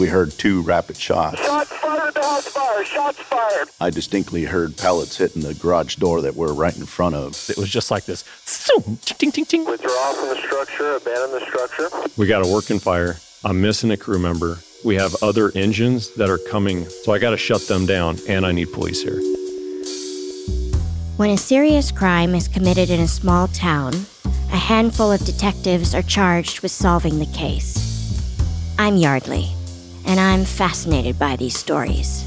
We heard two rapid shots. Shots fired, the house fire. Shots fired. I distinctly heard pellets hitting the garage door that we're right in front of. It was just like this. Zoom, ting, ting, ting. Withdraw from the structure. Abandon the structure. We got a working fire. I'm missing a crew member. We have other engines that are coming, so I got to shut them down, and I need police here. When a serious crime is committed in a small town, a handful of detectives are charged with solving the case. I'm Yardley, and I'm fascinated by these stories.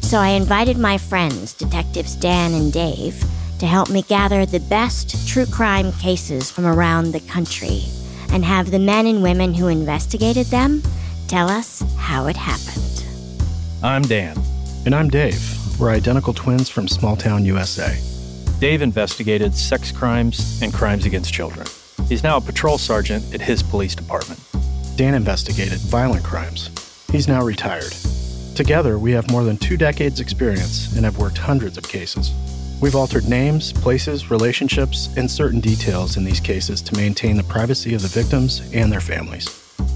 So I invited my friends, Detectives Dan and Dave, to help me gather the best true crime cases from around the country and have the men and women who investigated them tell us how it happened. I'm Dan. And I'm Dave. We're identical twins from small town USA. Dave investigated sex crimes and crimes against children. He's now a patrol sergeant at his police department. Dan investigated violent crimes. He's now retired. Together, we have more than two decades' experience and have worked hundreds of cases. We've altered names, places, relationships, and certain details in these cases to maintain the privacy of the victims and their families.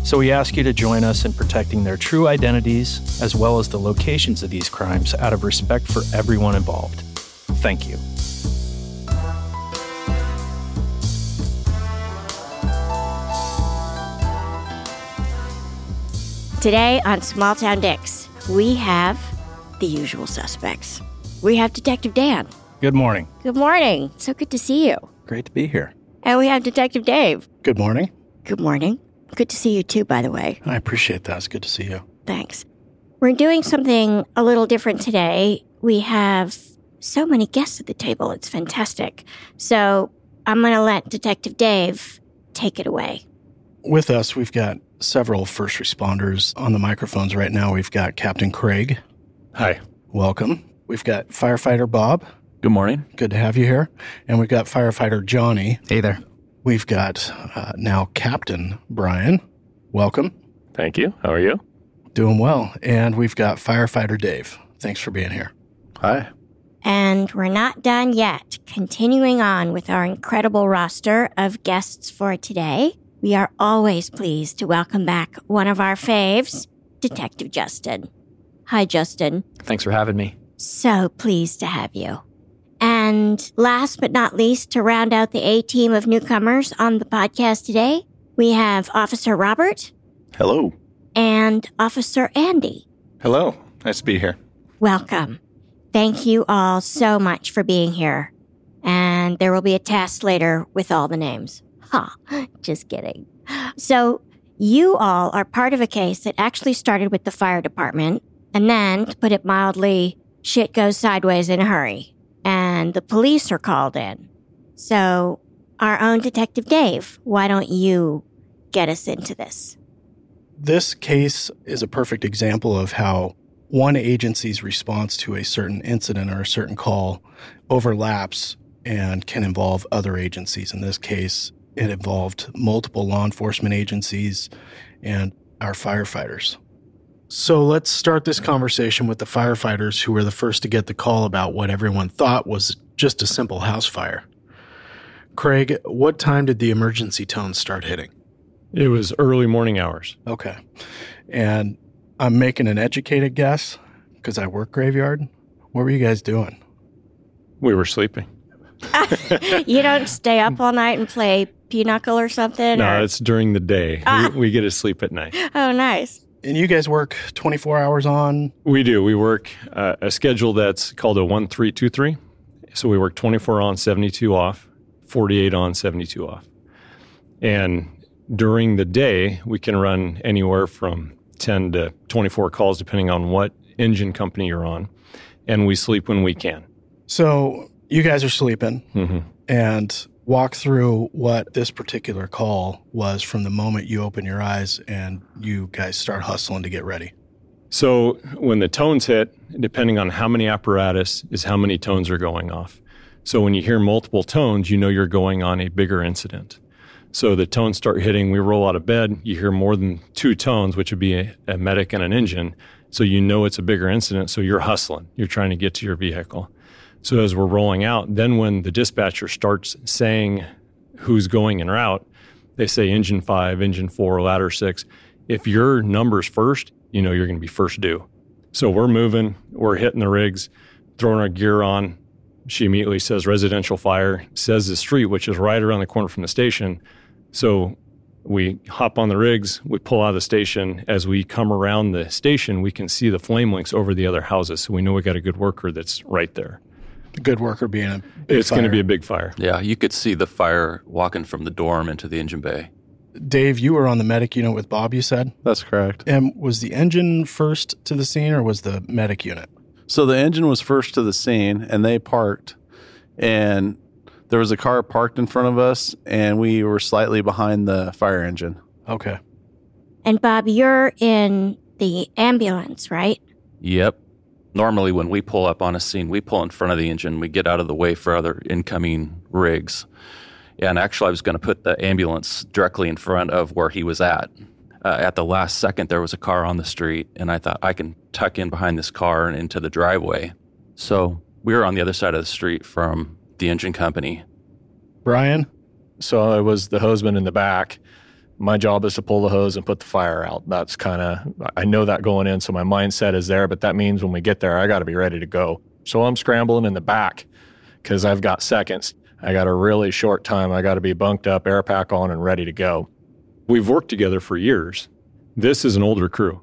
So we ask you to join us in protecting their true identities as well as the locations of these crimes out of respect for everyone involved. Thank you. Today on Small Town Dicks, we have the usual suspects. We have Detective Dan. Good morning. Good morning. So good to see you. Great to be here. And we have Detective Dave. Good morning. Good morning. Good to see you too, by the way. I appreciate that. It's good to see you. Thanks. We're doing something a little different today. We have so many guests at the table. It's fantastic. So I'm going to let Detective Dave take it away. With us, we've got several first responders on the microphones right now. We've got Captain Craig. Hi. Welcome. We've got firefighter Bob. Good morning. Good to have you here. And we've got firefighter Johnny. Hey there. We've got uh, now Captain Brian. Welcome. Thank you. How are you? Doing well. And we've got firefighter Dave. Thanks for being here. Hi. And we're not done yet. Continuing on with our incredible roster of guests for today, we are always pleased to welcome back one of our faves, Detective Justin. Hi, Justin. Thanks for having me. So pleased to have you. And last but not least, to round out the A team of newcomers on the podcast today, we have Officer Robert Hello. and Officer Andy. Hello. Nice to be here. Welcome. Thank you all so much for being here. And there will be a test later with all the names. Ha, just kidding. So, you all are part of a case that actually started with the fire department, and then, to put it mildly, shit goes sideways in a hurry, and the police are called in. So, our own Detective Dave, why don't you get us into this? This case is a perfect example of how one agency's response to a certain incident or a certain call overlaps and can involve other agencies. In this case, it involved multiple law enforcement agencies and our firefighters. So let's start this conversation with the firefighters who were the first to get the call about what everyone thought was just a simple house fire. Craig, what time did the emergency tones start hitting? It was early morning hours. Okay. And I'm making an educated guess because I work graveyard. What were you guys doing? We were sleeping. you don't stay up all night and play pinochle or something? No, or- it's during the day. Ah. We, we get to sleep at night. oh, nice. And you guys work 24 hours on? We do. We work uh, a schedule that's called a 1323. So we work 24 on, 72 off, 48 on, 72 off. And during the day, we can run anywhere from 10 to 24 calls, depending on what engine company you're on. And we sleep when we can. So you guys are sleeping hmm and walk through what this particular call was from the moment you open your eyes and you guys start hustling to get ready. So when the tones hit, depending on how many apparatus is how many tones are going off. So when you hear multiple tones, you know you're going on a bigger incident. So the tones start hitting, we roll out of bed, you hear more than two tones, which would be a, a medic and an engine. So you know it's a bigger incident. So you're hustling, you're trying to get to your vehicle. So as we're rolling out, then when the dispatcher starts saying who's going en route, they say engine five, engine four, ladder six. If your number's first, you know you're going to be first due. So we're moving, we're hitting the rigs, throwing our gear on. She immediately says residential fire, says the street, which is right around the corner from the station. So we hop on the rigs, we pull out of the station. As we come around the station, we can see the flame lengths over the other houses. So we know we got a good worker that's right there. The good worker being a big it's going to be a big fire. Yeah, you could see the fire walking from the dorm into the engine bay. Dave, you were on the medic unit with Bob, you said? That's correct. And was the engine first to the scene or was the medic unit? So the engine was first to the scene and they parked and there was a car parked in front of us and we were slightly behind the fire engine. Okay. And Bob, you're in the ambulance, right? Yep. Normally, when we pull up on a scene, we pull in front of the engine. We get out of the way for other incoming rigs. And actually, I was going to put the ambulance directly in front of where he was at. Uh, at the last second, there was a car on the street, and I thought I can tuck in behind this car and into the driveway. So we were on the other side of the street from the engine company. Brian? So I was the hoseman in the back. My job is to pull the hose and put the fire out. That's kind of, I know that going in. So my mindset is there, but that means when we get there, I got to be ready to go. So I'm scrambling in the back because I've got seconds. I got a really short time. I got to be bunked up, air pack on, and ready to go. We've worked together for years. This is an older crew.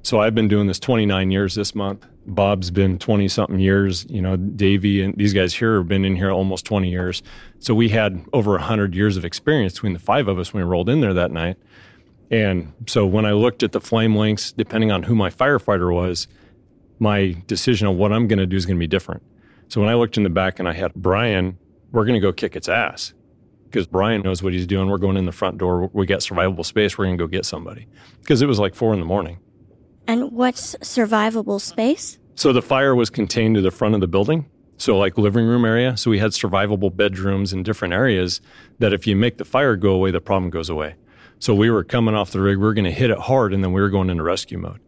So I've been doing this 29 years this month. Bob's been 20 something years. You know, Davey and these guys here have been in here almost 20 years. So we had over 100 years of experience between the five of us when we rolled in there that night. And so when I looked at the flame lengths, depending on who my firefighter was, my decision on what I'm going to do is going to be different. So when I looked in the back and I had Brian, we're going to go kick its ass because Brian knows what he's doing. We're going in the front door. We got survivable space. We're going to go get somebody because it was like four in the morning. And what's survivable space? So the fire was contained to the front of the building. So like living room area. So we had survivable bedrooms in different areas that if you make the fire go away, the problem goes away. So we were coming off the rig. We were going to hit it hard and then we were going into rescue mode.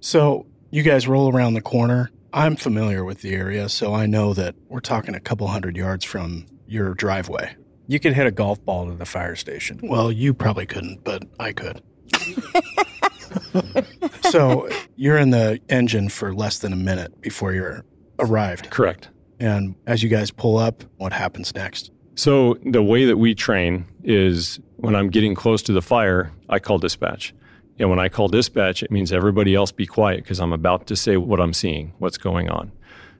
So you guys roll around the corner. I'm familiar with the area, so I know that we're talking a couple hundred yards from your driveway. You could hit a golf ball to the fire station. Well, you probably couldn't, but I could. so you're in the engine for less than a minute before you're arrived. Correct. And as you guys pull up, what happens next? So the way that we train is when I'm getting close to the fire, I call dispatch. And when I call dispatch, it means everybody else be quiet because I'm about to say what I'm seeing, what's going on.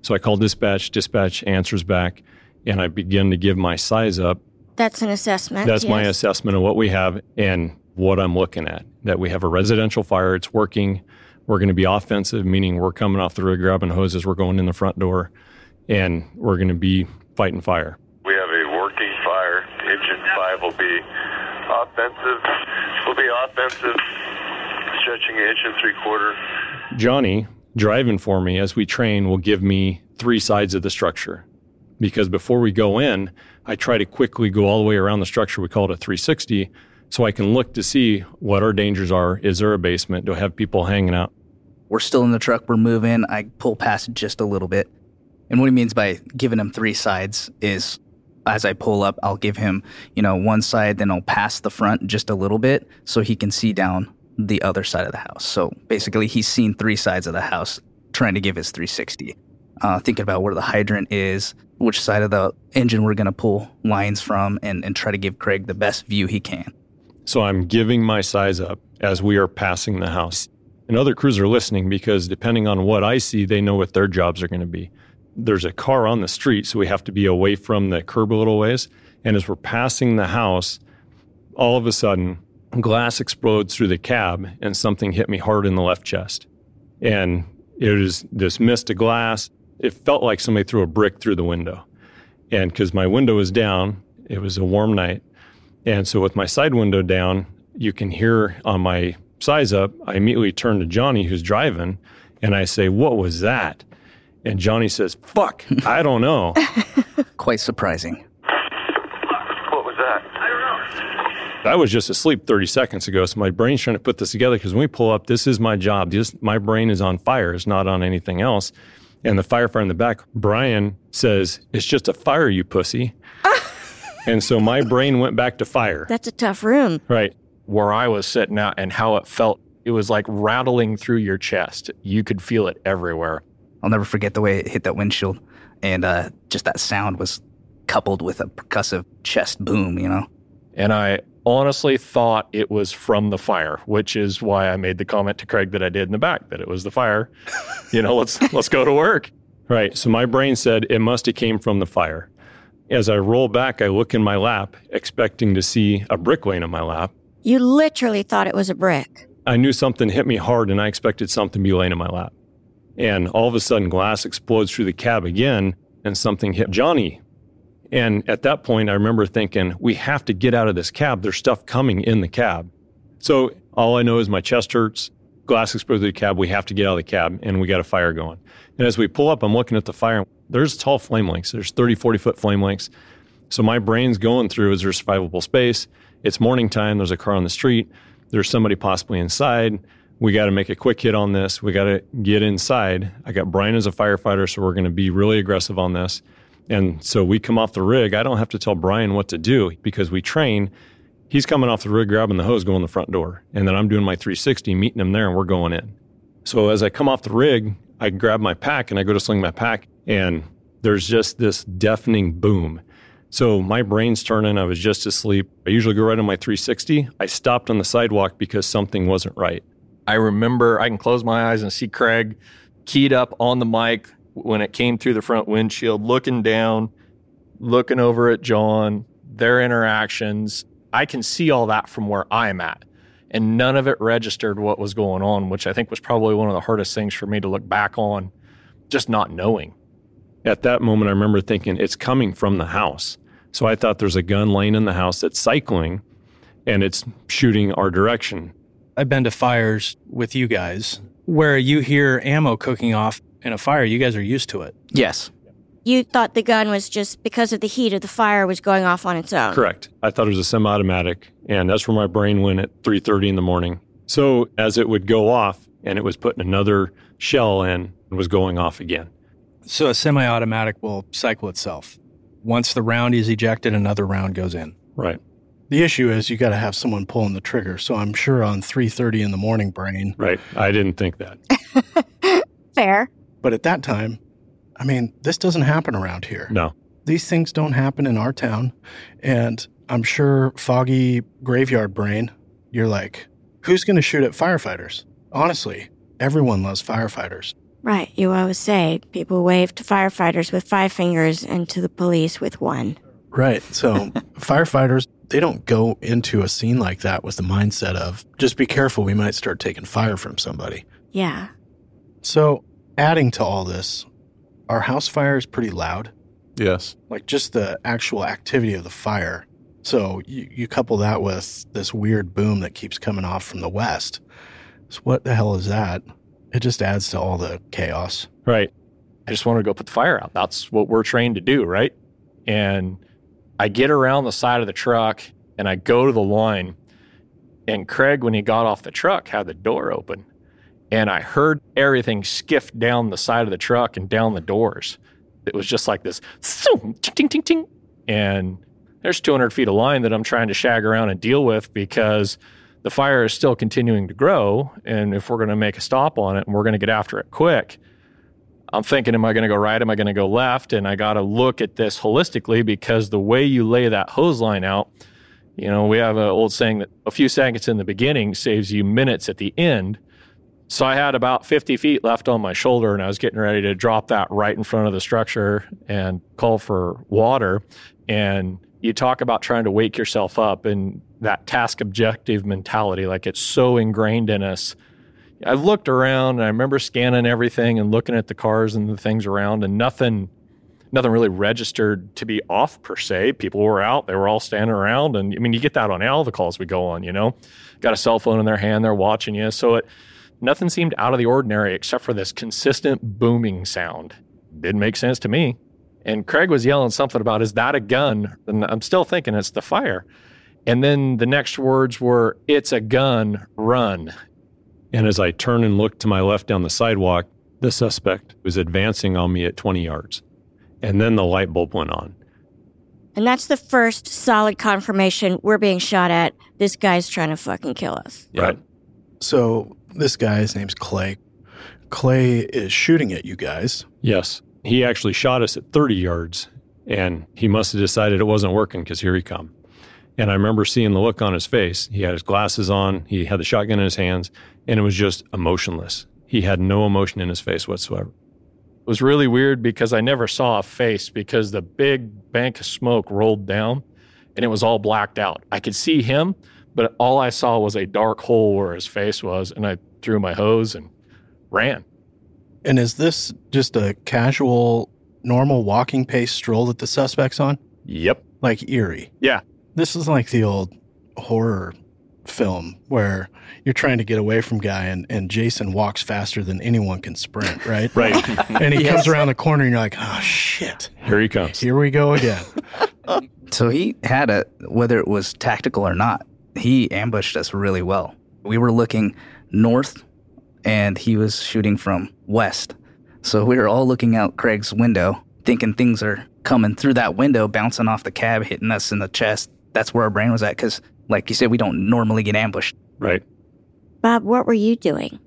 So I call dispatch, dispatch answers back, and I begin to give my size up. That's an assessment. That's my assessment of what we have and what I'm looking at. That we have a residential fire, it's working. We're going to be offensive, meaning we're coming off the rig, grabbing hoses, we're going in the front door, and we're going to be fighting fire. We have a working fire. Engine 5 will be offensive. We'll be offensive. Stretching an inch and three quarter. Johnny driving for me as we train will give me three sides of the structure. Because before we go in, I try to quickly go all the way around the structure. We call it a 360. So I can look to see what our dangers are. Is there a basement? Do I have people hanging out? We're still in the truck, we're moving. I pull past just a little bit. And what he means by giving him three sides is as I pull up, I'll give him, you know, one side, then I'll pass the front just a little bit so he can see down the other side of the house. So basically, he's seen three sides of the house trying to give his 360. Uh, thinking about where the hydrant is, which side of the engine we're going to pull lines from and, and try to give Craig the best view he can. So I'm giving my size up as we are passing the house. And other crews are listening because depending on what I see, they know what their jobs are going to be. There's a car on the street, so we have to be away from the curb a little ways. And as we're passing the house, all of a sudden, glass explodes through the cab and something hit me hard in the left chest. And it was this mist of glass. It felt like somebody threw a brick through the window. And because my window was down, it was a warm night. And so with my side window down, you can hear on my size up, I immediately turn to Johnny, who's driving, and I say, What was that? And Johnny says, Fuck, I don't know. Quite surprising. What was that? I don't know. I was just asleep 30 seconds ago, so my brain's trying to put this together because when we pull up, this is my job. This, my brain is on fire, it's not on anything else. And the firefighter in the back, Brian, says, It's just a fire, you pussy. and so my brain went back to fire. That's a tough room. Right. Where I was sitting out and how it felt, it was like rattling through your chest. You could feel it everywhere. I'll never forget the way it hit that windshield. And uh, just that sound was coupled with a percussive chest boom, you know? And I honestly thought it was from the fire, which is why I made the comment to Craig that I did in the back that it was the fire. you know, let's let's go to work. Right. So my brain said it must have came from the fire. As I roll back, I look in my lap, expecting to see a brick laying in my lap. You literally thought it was a brick. I knew something hit me hard, and I expected something to be laying in my lap. And all of a sudden, glass explodes through the cab again, and something hit Johnny. And at that point, I remember thinking, we have to get out of this cab. There's stuff coming in the cab. So all I know is my chest hurts. Glass exploded through the cab. We have to get out of the cab, and we got a fire going. And as we pull up, I'm looking at the fire. There's tall flame lengths. There's 30, 40 foot flame lengths. So my brain's going through is there survivable space? It's morning time. There's a car on the street. There's somebody possibly inside. We got to make a quick hit on this. We got to get inside. I got Brian as a firefighter, so we're going to be really aggressive on this. And so we come off the rig. I don't have to tell Brian what to do because we train. He's coming off the rig, grabbing the hose, going the front door. And then I'm doing my 360, meeting him there, and we're going in. So as I come off the rig, I grab my pack and I go to sling my pack, and there's just this deafening boom. So my brain's turning. I was just asleep. I usually go right on my 360. I stopped on the sidewalk because something wasn't right. I remember I can close my eyes and see Craig keyed up on the mic when it came through the front windshield, looking down, looking over at John, their interactions. I can see all that from where I'm at. And none of it registered what was going on, which I think was probably one of the hardest things for me to look back on, just not knowing. At that moment, I remember thinking, it's coming from the house. So I thought there's a gun laying in the house that's cycling and it's shooting our direction. I've been to fires with you guys where you hear ammo cooking off in a fire. You guys are used to it. Yes. You thought the gun was just because of the heat of the fire was going off on its own. Correct. I thought it was a semi-automatic, and that's where my brain went at 3:30 in the morning. So as it would go off, and it was putting another shell in, and was going off again. So a semi automatic will cycle itself. Once the round is ejected, another round goes in. Right. The issue is you got to have someone pulling the trigger. So I'm sure on 3:30 in the morning brain. Right. I didn't think that. Fair. But at that time, I mean, this doesn't happen around here. No. These things don't happen in our town. And I'm sure foggy graveyard brain, you're like, who's going to shoot at firefighters? Honestly, everyone loves firefighters. Right. You always say people wave to firefighters with five fingers and to the police with one. Right. So firefighters, they don't go into a scene like that with the mindset of just be careful, we might start taking fire from somebody. Yeah. So, adding to all this, our house fire is pretty loud. Yes. Like just the actual activity of the fire. So, you, you couple that with this weird boom that keeps coming off from the west. So, what the hell is that? It just adds to all the chaos. Right. I just want to go put the fire out. That's what we're trained to do, right? And I get around the side of the truck and I go to the line. And Craig, when he got off the truck, had the door open. And I heard everything skiff down the side of the truck and down the doors. It was just like this, ting, ting, ting, ting. And there's 200 feet of line that I'm trying to shag around and deal with because the fire is still continuing to grow. And if we're going to make a stop on it and we're going to get after it quick, I'm thinking, am I going to go right? Am I going to go left? And I got to look at this holistically because the way you lay that hose line out, you know, we have an old saying that a few seconds in the beginning saves you minutes at the end. So I had about 50 feet left on my shoulder and I was getting ready to drop that right in front of the structure and call for water. And you talk about trying to wake yourself up and that task objective mentality, like it's so ingrained in us. I looked around and I remember scanning everything and looking at the cars and the things around and nothing nothing really registered to be off per se. People were out, they were all standing around. And I mean, you get that on all the calls we go on, you know, got a cell phone in their hand, they're watching you. So it, nothing seemed out of the ordinary except for this consistent booming sound. Didn't make sense to me. And Craig was yelling something about, is that a gun? And I'm still thinking it's the fire. And then the next words were, it's a gun, run. And as I turned and looked to my left down the sidewalk, the suspect was advancing on me at 20 yards. And then the light bulb went on. And that's the first solid confirmation we're being shot at. This guy's trying to fucking kill us. Right. So this guy, his name's Clay. Clay is shooting at you guys. Yes. He actually shot us at 30 yards and he must have decided it wasn't working because here he come. And I remember seeing the look on his face. He had his glasses on, he had the shotgun in his hands, and it was just emotionless. He had no emotion in his face whatsoever. It was really weird because I never saw a face because the big bank of smoke rolled down and it was all blacked out. I could see him, but all I saw was a dark hole where his face was. And I threw my hose and ran. And is this just a casual, normal walking pace stroll that the suspect's on? Yep. Like eerie. Yeah. This is like the old horror film where you're trying to get away from guy and, and Jason walks faster than anyone can sprint, right? Right. and he Yes. comes around the corner and you're like, oh shit. Here he comes. Here we go again. So he had a, whether it was tactical or not, he ambushed us really well. We were looking north and he was shooting from west. So we were all looking out Craig's window, thinking things are coming through that window, bouncing off the cab, hitting us in the chest. That's where our brain was at because, like you said, we don't normally get ambushed. Right. Bob, what were you doing?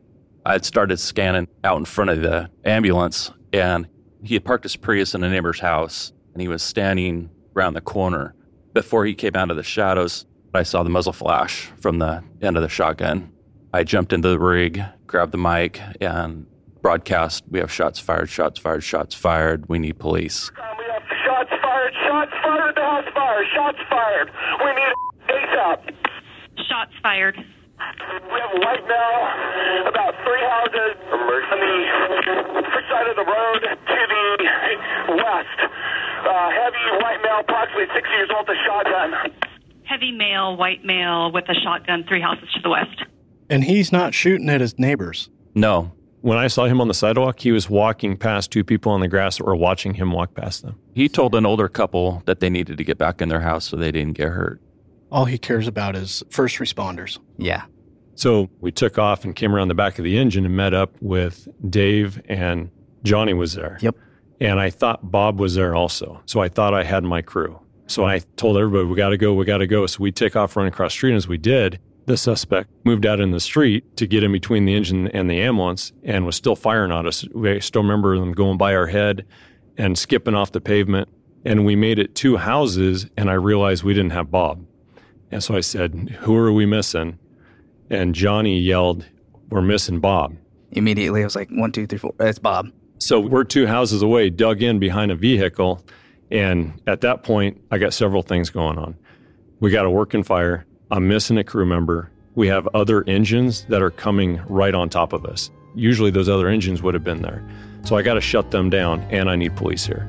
I'd started scanning out in front of the ambulance, and he had parked his Prius in a neighbor's house, and he was standing around the corner. Before he came out of the shadows, I saw the muzzle flash from the end of the shotgun. I jumped into the rig, grabbed the mic, and broadcast We have shots fired, shots fired, shots fired. We need police. Shots fired, shots fired, the house fire, shots fired. We need ASAP. Shots fired. We have a white male, about three houses on the first side of the road to the west. Uh, heavy white male, approximately six years old, with a shotgun. Heavy male, white male with a shotgun, three houses to the west. And he's not shooting at his neighbors. No. When I saw him on the sidewalk, he was walking past two people on the grass that were watching him walk past them. He told an older couple that they needed to get back in their house so they didn't get hurt. All he cares about is first responders. Yeah. So we took off and came around the back of the engine and met up with Dave and Johnny was there. Yep. And I thought Bob was there also. So I thought I had my crew. So I told everybody, we got to go, we got to go. So we take off running across the street. And as we did, the suspect moved out in the street to get in between the engine and the ambulance and was still firing at us. We still remember them going by our head and skipping off the pavement. And we made it two houses, and I realized we didn't have Bob. And so I said, Who are we missing? And Johnny yelled, We're missing Bob. Immediately, I was like, one, two, three, four. It's Bob. So we're two houses away, dug in behind a vehicle. And at that point, I got several things going on. We got a working fire. I'm missing a crew member. We have other engines that are coming right on top of us. Usually, those other engines would have been there. So I got to shut them down, and I need police here.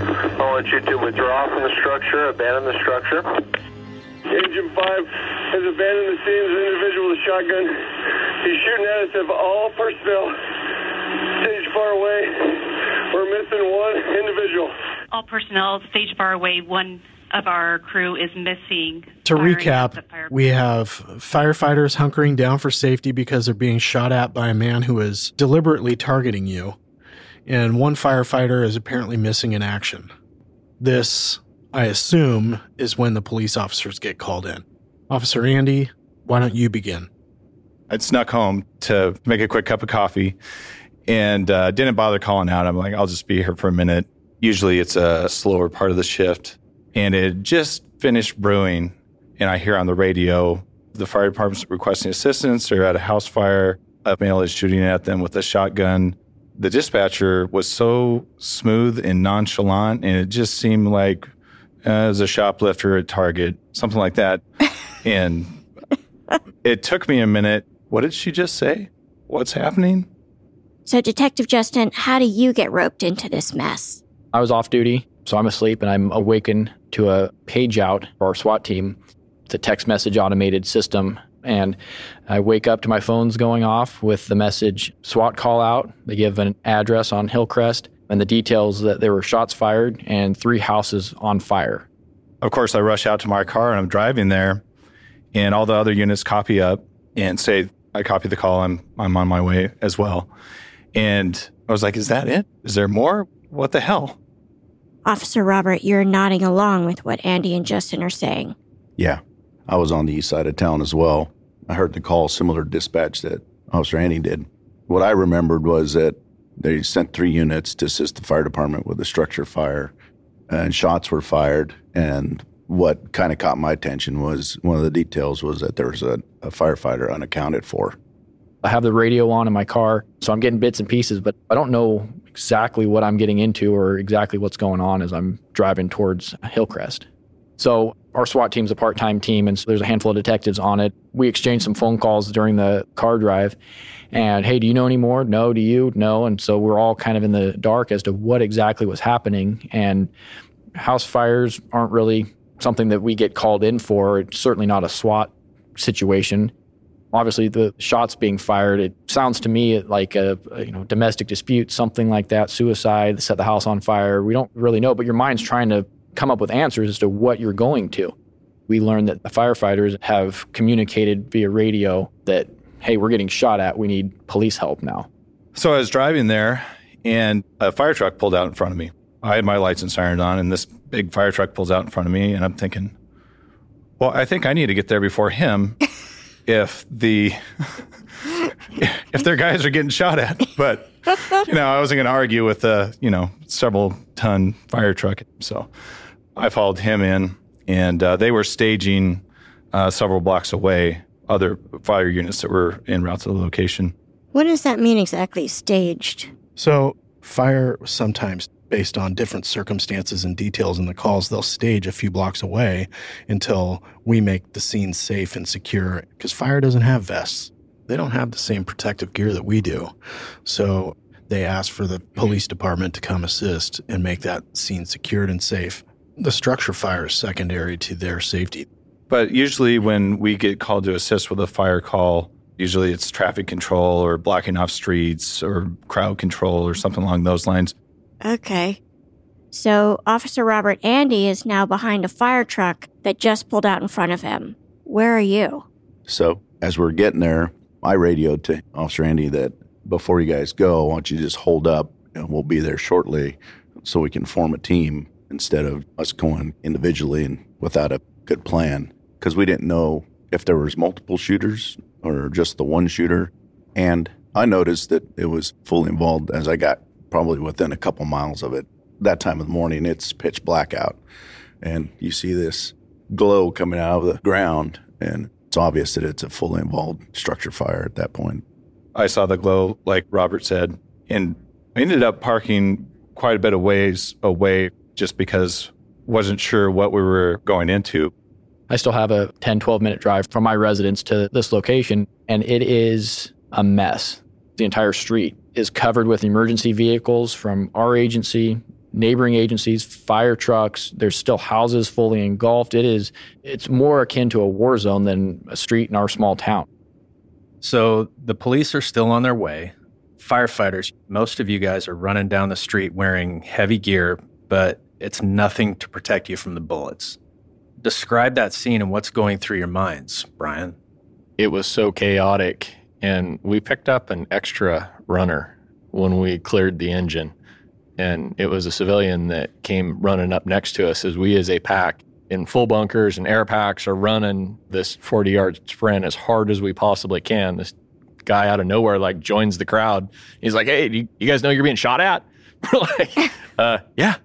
I want you to withdraw from the structure, abandon the structure. Engine 5 has abandoned the scene of an individual with a shotgun. He's shooting at us of all personnel. Stage far away. We're missing one individual. All personnel, stage far away. One of our crew is missing. To recap, at the fire- we have firefighters hunkering down for safety because they're being shot at by a man who is deliberately targeting you. and one firefighter is apparently missing in action. This, I assume, is when the police officers get called in. Officer Andy, why don't you begin? I'd snuck home to make a quick cup of coffee and uh, didn't bother calling out. I'm like, I'll just be here for a minute. Usually it's a slower part of the shift. And it just finished brewing. And I hear on the radio the fire department's requesting assistance. They're at a house fire. A male is shooting at them with a shotgun. The dispatcher was so smooth and nonchalant, and it just seemed like as a shoplifter at Target, something like that. and it took me a minute. What did she just say? What's happening? So, Detective Justin, how do you get roped into this mess? I was off duty, so I'm asleep and I'm awakened to a page out for our SWAT team. It's a text message automated system. And I wake up to my phone's going off with the message SWAT call out. They give an address on Hillcrest and the details that there were shots fired and three houses on fire. Of course, I rush out to my car and I'm driving there, and all the other units copy up and say, I copy the call. I'm, I'm on my way as well. And I was like, is that it? Is there more? What the hell? Officer Robert, you're nodding along with what Andy and Justin are saying. Yeah, I was on the east side of town as well. I heard the call similar to dispatch that Officer Andy did. What I remembered was that they sent three units to assist the fire department with a structure fire, and shots were fired. And what kind of caught my attention was one of the details was that there was a, a firefighter unaccounted for. I have the radio on in my car, so I'm getting bits and pieces, but I don't know exactly what I'm getting into or exactly what's going on as I'm driving towards Hillcrest. So our SWAT team's a part-time team, and so there's a handful of detectives on it. We exchanged some phone calls during the car drive, and hey, do you know any more? No, do you? No, and so we're all kind of in the dark as to what exactly was happening. And house fires aren't really something that we get called in for. It's certainly not a SWAT situation. Obviously, the shots being fired, it sounds to me like a, a, you know domestic dispute, something like that, suicide, set the house on fire. We don't really know, but your mind's trying to come up with answers as to what you're going to. We learned that the firefighters have communicated via radio that, hey, we're getting shot at. We need police help now. So I was driving there, and a fire truck pulled out in front of me. I had my lights and sirens on, and this big fire truck pulls out in front of me, and I'm thinking, well, I think I need to get there before him if the if their guys are getting shot at. But you know, I wasn't going to argue with a you know several ton fire truck, so I followed him in, and uh, they were staging uh, several blocks away other fire units that were en route to the location. What does that mean exactly, staged? So, fire sometimes based on different circumstances and details in the calls, they'll stage a few blocks away until we make the scene safe and secure. Because fire doesn't have vests, they don't have the same protective gear that we do. So they ask for the police department to come assist and make that scene secured and safe. The structure fire is secondary to their safety. But usually, when we get called to assist with a fire call, usually it's traffic control or blocking off streets or crowd control or something along those lines. Okay. So, Officer Robert Andy is now behind a fire truck that just pulled out in front of him. Where are you? So, as we're getting there, I radioed to Officer Andy that before you guys go, why don't you just hold up and we'll be there shortly so we can form a team instead of us going individually and without a good plan. Because we didn't know if there was multiple shooters or just the one shooter. And I noticed that it was fully involved as I got probably within a couple miles of it. That time of the morning, it's pitch black out. And you see this glow coming out of the ground, and it's obvious that it's a fully involved structure fire at that point. I saw the glow, like Robert said, and I ended up parking quite a bit of ways away just because wasn't sure what we were going into. I still have a 10, 12 minute drive from my residence to this location, and it is a mess. The entire street is covered with emergency vehicles from our agency, neighboring agencies, fire trucks. There's still houses fully engulfed. It is it's more akin to a war zone than a street in our small town. So the police are still on their way. Firefighters, most of you guys are running down the street wearing heavy gear, but it's nothing to protect you from the bullets. Describe that scene and what's going through your minds, Brian. It was so chaotic and we picked up an extra runner when we cleared the engine. And it was a civilian that came running up next to us as we, as a pack, in full bunkers and air packs, are running this 40 yard sprint as hard as we possibly can. This guy out of nowhere like joins the crowd. He's like, "Hey, you, you guys know you're being shot at?" We're like, uh, "Yeah,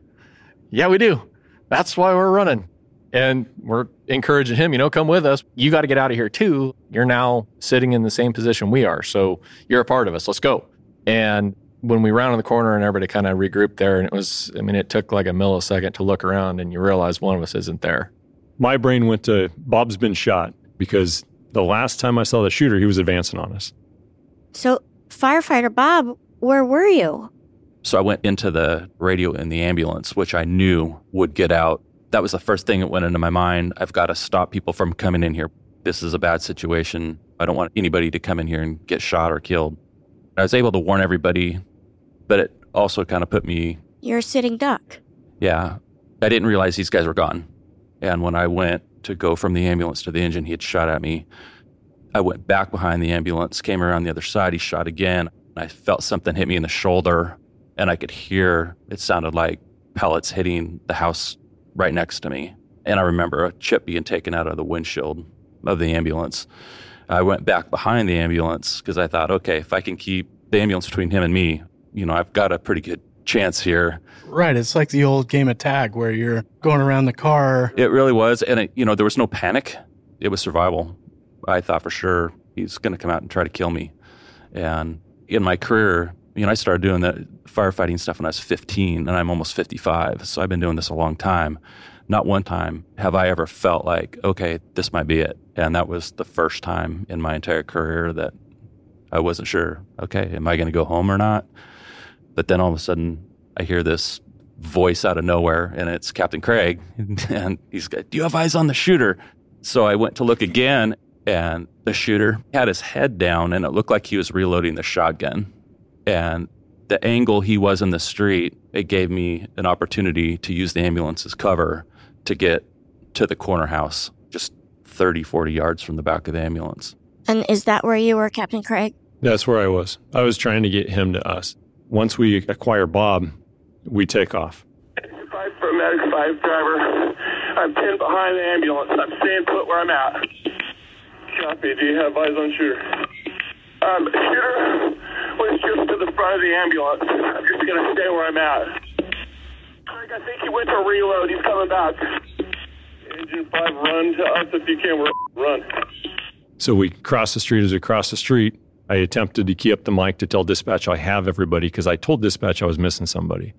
yeah, we do. That's why we're running." And we're encouraging him, you know, come with us. You got to get out of here too. You're now sitting in the same position we are. So you're a part of us. Let's go. And when we rounded the corner and everybody kind of regrouped there, and it was, I mean, it took like a millisecond to look around and you realize one of us isn't there. My brain went to Bob's been shot because the last time I saw the shooter, he was advancing on us. So, firefighter Bob, where were you? So I went into the radio in the ambulance, which I knew would get out. That was the first thing that went into my mind. I've got to stop people from coming in here. This is a bad situation. I don't want anybody to come in here and get shot or killed. I was able to warn everybody, but it also kind of put me, You're a sitting duck. yeah, I didn't realize these guys were gone. And when I went to go from the ambulance to the engine, he had shot at me. I went back behind the ambulance, came around the other side, he shot again. I felt something hit me in the shoulder, and I could hear it sounded like pellets hitting the house right next to me. And I remember a chip being taken out of the windshield of the ambulance. I went back behind the ambulance because I thought, okay, if I can keep the ambulance between him and me, you know, I've got a pretty good chance here. Right. It's like the old game of tag where you're going around the car. It really was. And, it, you know, there was no panic. It was survival. I thought for sure he's going to come out and try to kill me. And in my career, you know, I started doing the firefighting stuff when I was 15 and I'm almost 55. So I've been doing this a long time. Not one time have I ever felt like, okay, this might be it. And that was the first time in my entire career that I wasn't sure, okay, am I going to go home or not? But then all of a sudden, I hear this voice out of nowhere, and it's Captain Craig. And he's got, Do you have eyes on the shooter? So I went to look again, and the shooter had his head down, and it looked like he was reloading the shotgun. And the angle he was in the street, it gave me an opportunity to use the ambulance as cover to get to the corner house, just 30, 40 yards from the back of the ambulance. And is that where you were, Captain Craig? That's where I was. I was trying to get him to us. Once we acquire Bob, we take off. Five for medic five driver. I'm pinned behind the ambulance. I'm staying put where I'm at. Copy. Do you have eyes on shooter? Um, shooter was just to the front of the ambulance. I'm just gonna stay where I'm at. Craig, I think he went to reload. He's coming back. Engine five, run to us if you can. We're run. So we cross the street as we cross the street. I attempted to key up the mic to tell dispatch I have everybody because I told dispatch I was missing somebody.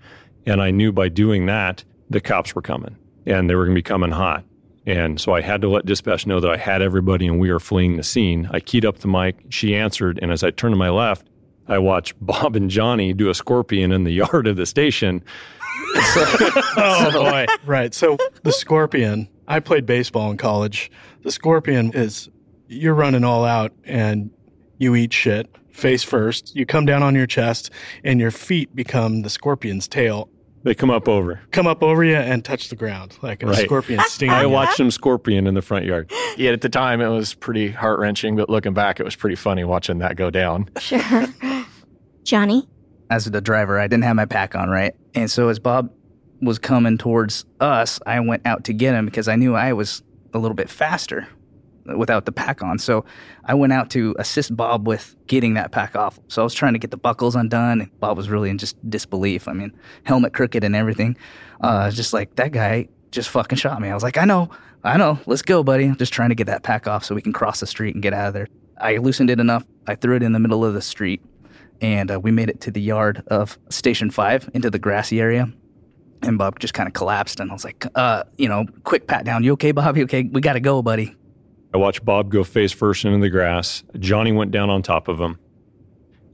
And I knew by doing that, the cops were coming and they were going to be coming hot. And so I had to let dispatch know that I had everybody and we were fleeing the scene. I keyed up the mic. She answered. And as I turned to my left, I watched Bob and Johnny do a scorpion in the yard of the station. oh boy. Right. So the scorpion, I played baseball in college. The scorpion is you're running all out and you eat shit face first. You come down on your chest and your feet become the scorpion's tail. They come up over. Come up over you and touch the ground like a Right. scorpion stinging. I watched them scorpion in the front yard. Yeah, at the time it was pretty heart wrenching, but looking back, it was pretty funny watching that go down. Sure. Johnny? as the driver, I didn't have my pack on, right? And so as Bob was coming towards us, I went out to get him because I knew I was a little bit faster without the pack on. So I went out to assist Bob with getting that pack off. So I was trying to get the buckles undone, and Bob was really in just disbelief. I mean, helmet crooked and everything. Uh, just like that guy just fucking shot me. I was like, I know, I know. Let's go, buddy. Just trying to get that pack off so we can cross the street and get out of there. I loosened it enough. I threw it in the middle of the street and uh, we made it to the yard of Station 5 into the grassy area. And Bob just kind of collapsed, and I was like, uh, you know, quick pat down. You okay, Bob? You okay? We got to go, buddy. I watched Bob go face first into the grass. Johnny went down on top of him.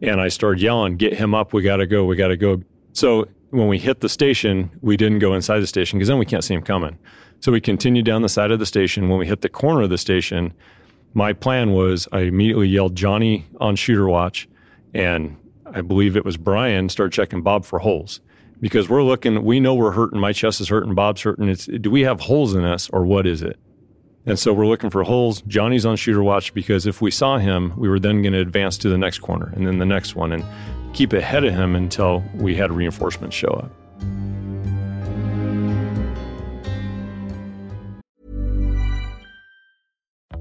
And I started yelling, Get him up. We got to go. We got to go. So when we hit the station, we didn't go inside the station because then we can't see him coming. So we continued down the side of the station. When we hit the corner of the station, my plan was I immediately yelled Johnny on shooter watch. And I believe it was Brian started checking Bob for holes because we're looking, we know we're hurting. My chest is hurting. Bob's hurting. It's, do we have holes in us or what is it? And so we're looking for holes. Johnny's on shooter watch because if we saw him, we were then going to advance to the next corner and then the next one and keep ahead of him until we had reinforcements show up.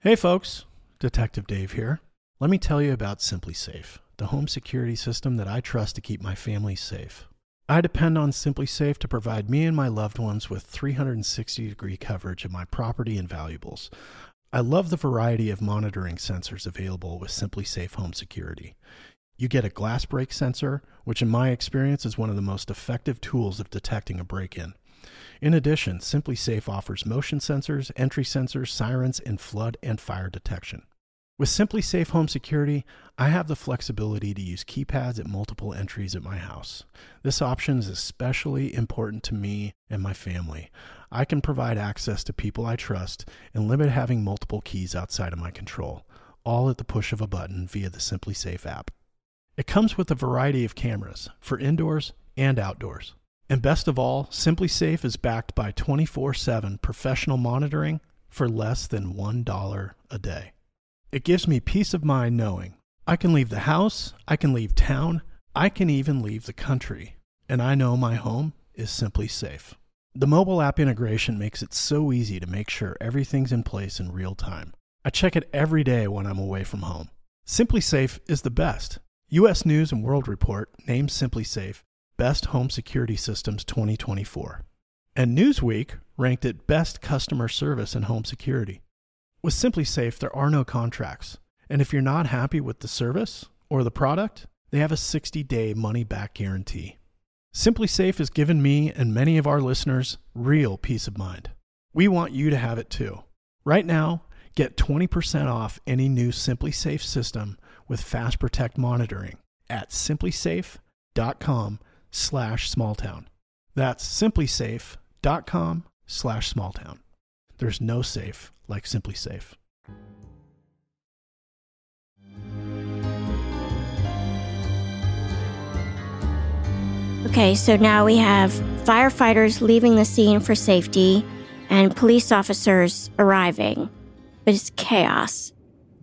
Hey folks, Detective Dave here. Let me tell you about SimpliSafe, the home security system that I trust to keep my family safe. I depend on SimpliSafe to provide me and my loved ones with 360 degree coverage of my property and valuables. I love the variety of monitoring sensors available with SimpliSafe Home Security. You get a glass break sensor, which in my experience is one of the most effective tools of detecting a break in. In addition, SimpliSafe offers motion sensors, entry sensors, sirens, and flood and fire detection. With SimpliSafe Home Security, I have the flexibility to use keypads at multiple entries at my house. This option is especially important to me and my family. I can provide access to people I trust and limit having multiple keys outside of my control, all at the push of a button via the SimpliSafe app. It comes with a variety of cameras for indoors and outdoors. And best of all, SimpliSafe is backed by 24 7 professional monitoring for less than $1 a day. It gives me peace of mind knowing I can leave the house, I can leave town, I can even leave the country, and I know my home is simply safe. The mobile app integration makes it so easy to make sure everything's in place in real time. I check it every day when I'm away from home. SimpliSafe is the best. US News and World Report named SimpliSafe Best Home Security Systems 2024. And Newsweek ranked it Best Customer Service in Home Security. With SimpliSafe, there are no contracts. And if you're not happy with the service or the product, they have a 60 day money back guarantee. SimpliSafe has given me and many of our listeners real peace of mind. We want you to have it too. Right now, get 20% off any new SimpliSafe system with Fast Protect monitoring at simplisafe.com slash smalltown. That's simplisafe.com slash smalltown. There's no safe like SimpliSafe. Okay, so now we have firefighters leaving the scene for safety and police officers arriving. But it's chaos.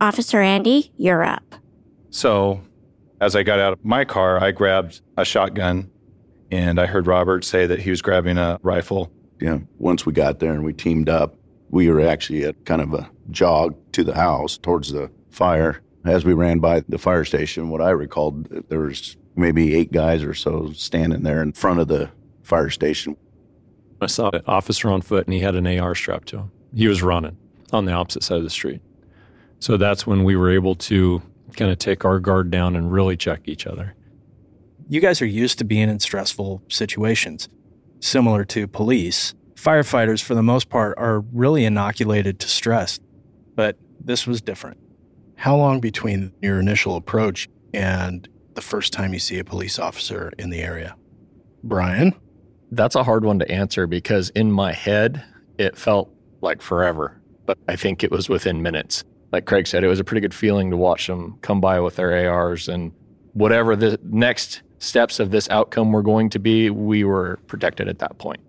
Officer Andy, you're up. So, as I got out of my car, I grabbed a shotgun and I heard Robert say that he was grabbing a rifle. Yeah, once we got there and we teamed up, we were actually at kind of a jog to the house towards the fire. As we ran by the fire station, what I recalled, there was maybe eight guys or so standing there in front of the fire station. I saw an officer on foot and he had an AR strapped to him. He was running on the opposite side of the street. So that's when we were able to kind of take our guard down and really check each other. You guys are used to being in stressful situations. Similar to police, firefighters, for the most part, are really inoculated to stress. But this was different. How long between your initial approach and the first time you see a police officer in the area? Brian? That's a hard one to answer because in my head, it felt like forever, but I think it was within minutes. Like Craig said, it was a pretty good feeling to watch them come by with their ARs and whatever the next steps of this outcome were going to be, we were protected at that point.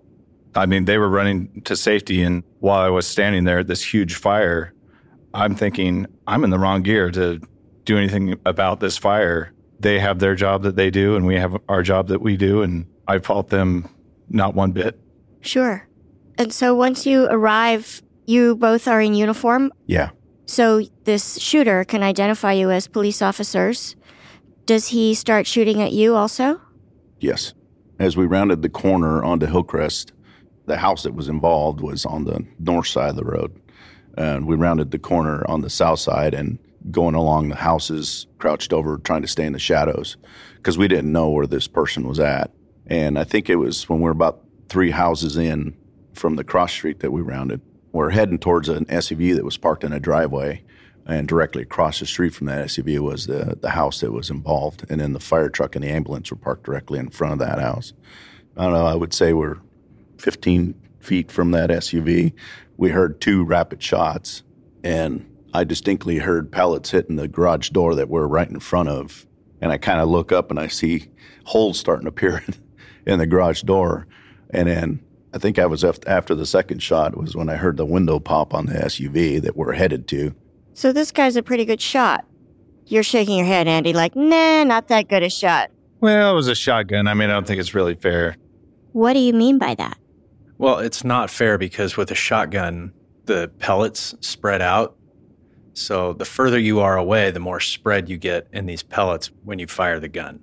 I mean, they were running to safety. And while I was standing there at this huge fire, I'm thinking, I'm in the wrong gear to do anything about this fire. They have their job that they do, and we have our job that we do. And I fault them not one bit. Sure. And so once you arrive, you both are in uniform? Yeah. So this shooter can identify you as police officers. Does he start shooting at you also? Yes. As we rounded the corner onto Hillcrest, the house that was involved was on the north side of the road. And we rounded the corner on the south side and going along the houses, crouched over, trying to stay in the shadows because we didn't know where this person was at. And I think it was when we were about three houses in from the cross street that we rounded. We're heading towards an SUV that was parked in a driveway. And directly across the street from that SUV was the, the house that was involved. And then the fire truck and the ambulance were parked directly in front of that house. I don't know, I would say we're 15 feet from that SUV. We heard two rapid shots, and I distinctly heard pellets hitting the garage door that we're right in front of. And I kind of look up and I see holes starting to appear in the garage door. And then I think I was after the second shot was when I heard the window pop on the SUV that we're headed to. So this guy's a pretty good shot. You're shaking your head, Andy, like, nah, not that good a shot. Well, it was a shotgun. I mean, I don't think it's really fair. What do you mean by that? Well, it's not fair because with a shotgun, the pellets spread out. So the further you are away, the more spread you get in these pellets when you fire the gun.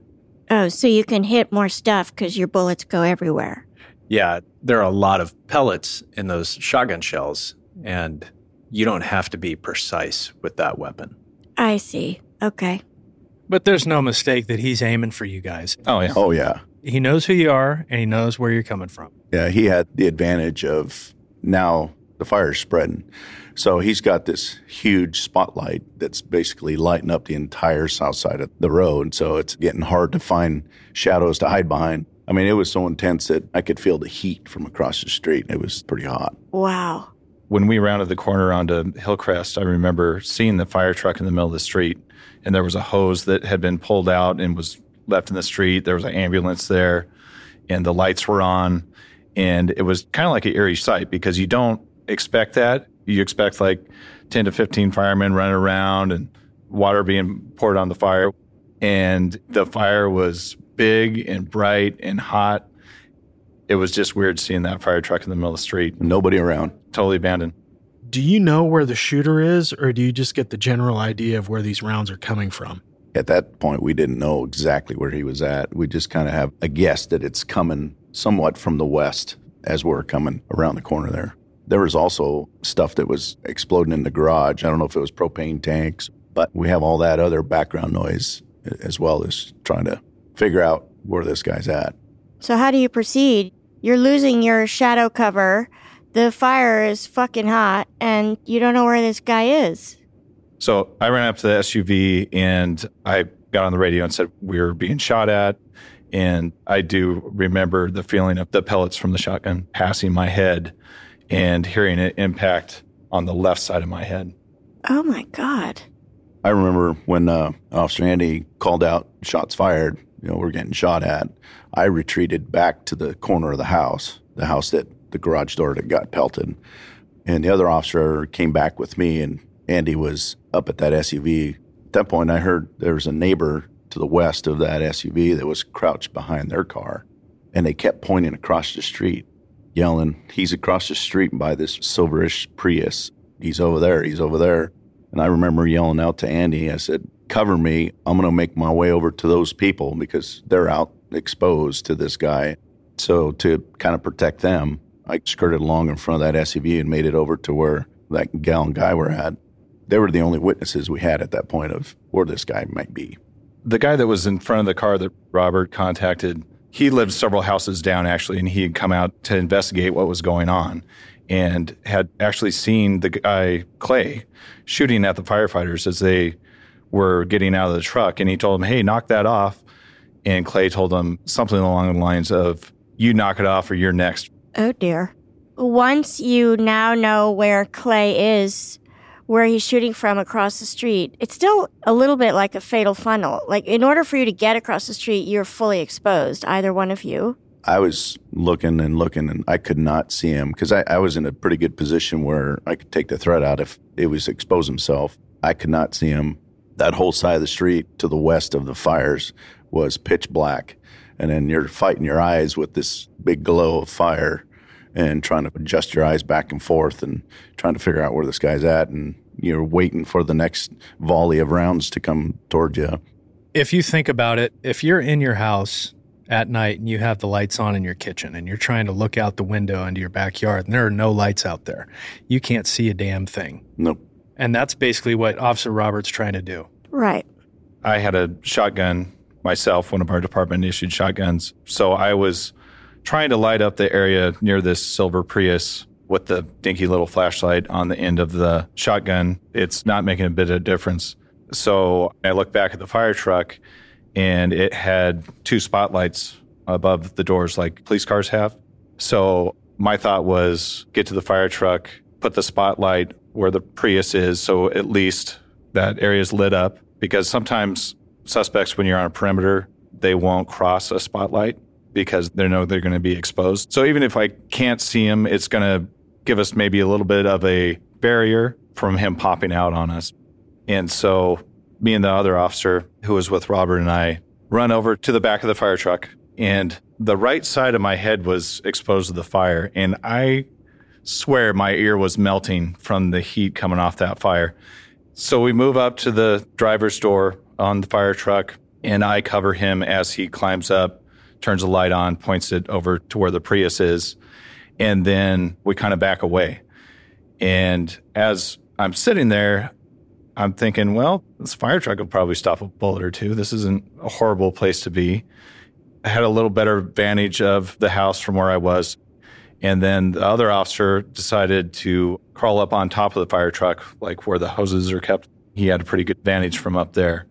Oh, so you can hit more stuff because your bullets go everywhere. Yeah, there are a lot of pellets in those shotgun shells, and you don't have to be precise with that weapon. I see. Okay. But there's no mistake that he's aiming for you guys. Oh, yeah. Oh, yeah. He knows who you are and he knows where you're coming from. Yeah, he had the advantage of now the fire's spreading. So he's got this huge spotlight that's basically lighting up the entire south side of the road. So it's getting hard to find shadows to hide behind. I mean, it was so intense that I could feel the heat from across the street. It was pretty hot. Wow. When we rounded the corner onto Hillcrest, I remember seeing the fire truck in the middle of the street, and there was a hose that had been pulled out and was left in the street. There was an ambulance there, and the lights were on. And it was kind of like an eerie sight because you don't expect that. You expect like 10 to 15 firemen running around and water being poured on the fire. And the fire was big and bright and hot. It was just weird seeing that fire truck in the middle of the street. Nobody around. Totally abandoned. Do you know where the shooter is, or do you just get the general idea of where these rounds are coming from? At that point, we didn't know exactly where he was at. We just kind of have a guess that it's coming somewhat from the west as we're coming around the corner there. There was also stuff that was exploding in the garage. I don't know if it was propane tanks, but we have all that other background noise as well as trying to figure out where this guy's at. So, how do you proceed? You're losing your shadow cover. The fire is fucking hot, and you don't know where this guy is. So, I ran up to the SUV and I got on the radio and said, We are being shot at. And I do remember the feeling of the pellets from the shotgun passing my head and hearing it impact on the left side of my head. Oh my God. I remember when uh, Officer Andy called out shots fired, you know, we're getting shot at. I retreated back to the corner of the house, the house that the garage door that got pelted. And the other officer came back with me, and Andy was up at that SUV. At that point, I heard there was a neighbor to the west of that SUV that was crouched behind their car. And they kept pointing across the street, yelling, He's across the street by this silverish Prius. He's over there. He's over there. And I remember yelling out to Andy, I said, Cover me. I'm going to make my way over to those people because they're out exposed to this guy. So, to kind of protect them, I skirted along in front of that SUV and made it over to where that gal and guy were at. They were the only witnesses we had at that point of where this guy might be the guy that was in front of the car that Robert contacted, he lived several houses down actually, and he had come out to investigate what was going on and had actually seen the guy, Clay, shooting at the firefighters as they were getting out of the truck. And he told him, Hey, knock that off. And Clay told him something along the lines of, You knock it off or you're next. Oh, dear. Once you now know where Clay is, where he's shooting from across the street, it's still a little bit like a fatal funnel. Like, in order for you to get across the street, you're fully exposed, either one of you. I was looking and looking, and I could not see him because I, I, was in a pretty good position where I could take the threat out if it was expose himself. I could not see him. That whole side of the street to the west of the fires was pitch black. And then you're fighting your eyes with this big glow of fire and trying to adjust your eyes back and forth and trying to figure out where this guy's at. And you're waiting for the next volley of rounds to come toward you. If you think about it, if you're in your house at night and you have the lights on in your kitchen and you're trying to look out the window into your backyard and there are no lights out there, you can't see a damn thing. Nope. And that's basically what Officer Roberts trying to do. Right. I had a shotgun myself, one of our department issued shotguns. So I was trying to light up the area near this silver Prius with the dinky little flashlight on the end of the shotgun. It's not making a bit of difference. So I look back at the fire truck and it had two spotlights above the doors like police cars have. So my thought was get to the fire truck, put the spotlight where the Prius is so at least that area is lit up because sometimes suspects when you're on a perimeter, they won't cross a spotlight because they know they're going to be exposed. So even if I can't see him, it's going to give us maybe a little bit of a barrier from him popping out on us. And so me and the other officer who was with Robert and I run over to the back of the fire truck and the right side of my head was exposed to the fire and I swear my ear was melting from the heat coming off that fire. So we move up to the driver's door on the fire truck and I cover him as he climbs up, turns the light on, points it over to where the Prius is, and then we kind of back away. And as I'm sitting there, I'm thinking, well, this fire truck will probably stop a bullet or two. This isn't a horrible place to be. I had a little better vantage of the house from where I was. And then the other officer decided to crawl up on top of the fire truck, like where the hoses are kept. He had a pretty good vantage from up there.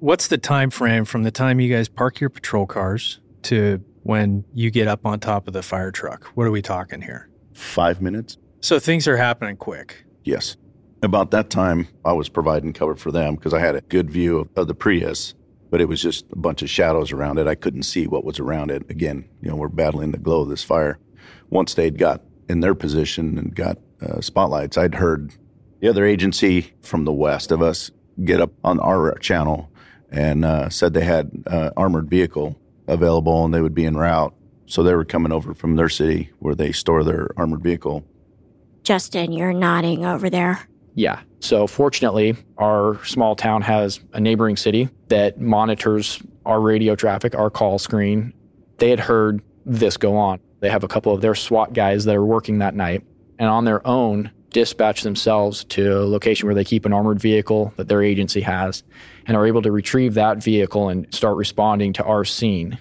What's the time frame from the time you guys park your patrol cars to when you get up on top of the fire truck? What are we talking here? Five minutes? So things are happening quick. Yes. About that time, I was providing cover for them because I had a good view of, of the Prius, but it was just a bunch of shadows around it. I couldn't see what was around it. Again, you know, we're battling the glow of this fire. Once they'd got in their position and got uh, spotlights, I'd heard the other agency from the west of us get up on our channel and uh, said they had uh, armored vehicle available and they would be en route. So they were coming over from their city where they store their armored vehicle. Justin, you're nodding over there. Yeah. So fortunately, our small town has a neighboring city that monitors our radio traffic, our call screen. They had heard this go on. They have a couple of their SWAT guys that are working that night and on their own dispatch themselves to a location where they keep an armored vehicle that their agency has and are able to retrieve that vehicle and start responding to our scene.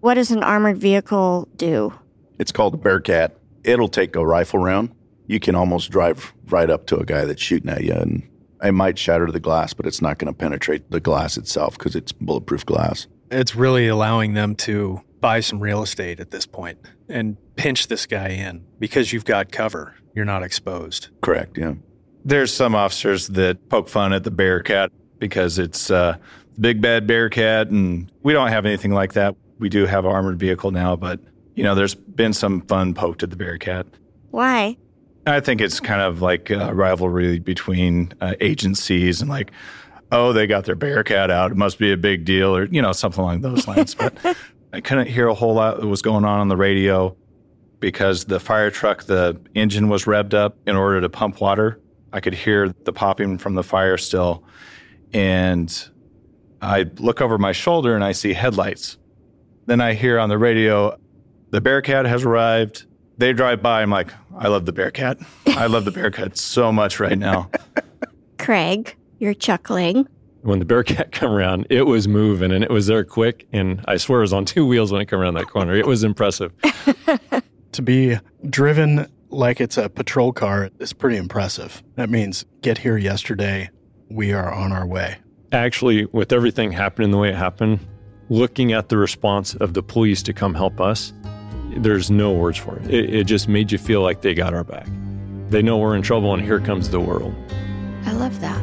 What does an armored vehicle do? It's called a Bearcat. It'll take a rifle round. You can almost drive right up to a guy that's shooting at you, and it might shatter the glass, but it's not going to penetrate the glass itself because it's bulletproof glass. It's really allowing them to buy some real estate at this point and pinch this guy in because you've got cover. You're not exposed. Correct, yeah. There's some officers that poke fun at the Bearcat because it's uh, big bad Bearcat, and we don't have anything like that. We do have an armored vehicle now, but you know, there's been some fun poked at the Bearcat. Why? I think it's kind of like a rivalry between uh, agencies and like, oh, they got their Bearcat out. It must be a big deal, or you know, something along those lines. but I couldn't hear a whole lot that was going on on the radio because the fire truck, the engine was revved up in order to pump water. I could hear the popping from the fire still, and I look over my shoulder and I see headlights. Then I hear on the radio, the Bearcat has arrived. They drive by. I'm like, I love the Bearcat. I love the Bearcat so much right now. Craig, you're chuckling. When the Bearcat come around, it was moving and it was there quick. And I swear it was on two wheels when it came around that corner. It was impressive. to be driven like it's a patrol car is pretty impressive. That means get here yesterday. We are on our way. Actually, with everything happening the way it happened, looking at the response of the police to come help us, there's no words for it. it. It just made you feel like they got our back. They know we're in trouble, and here comes the world. I love that.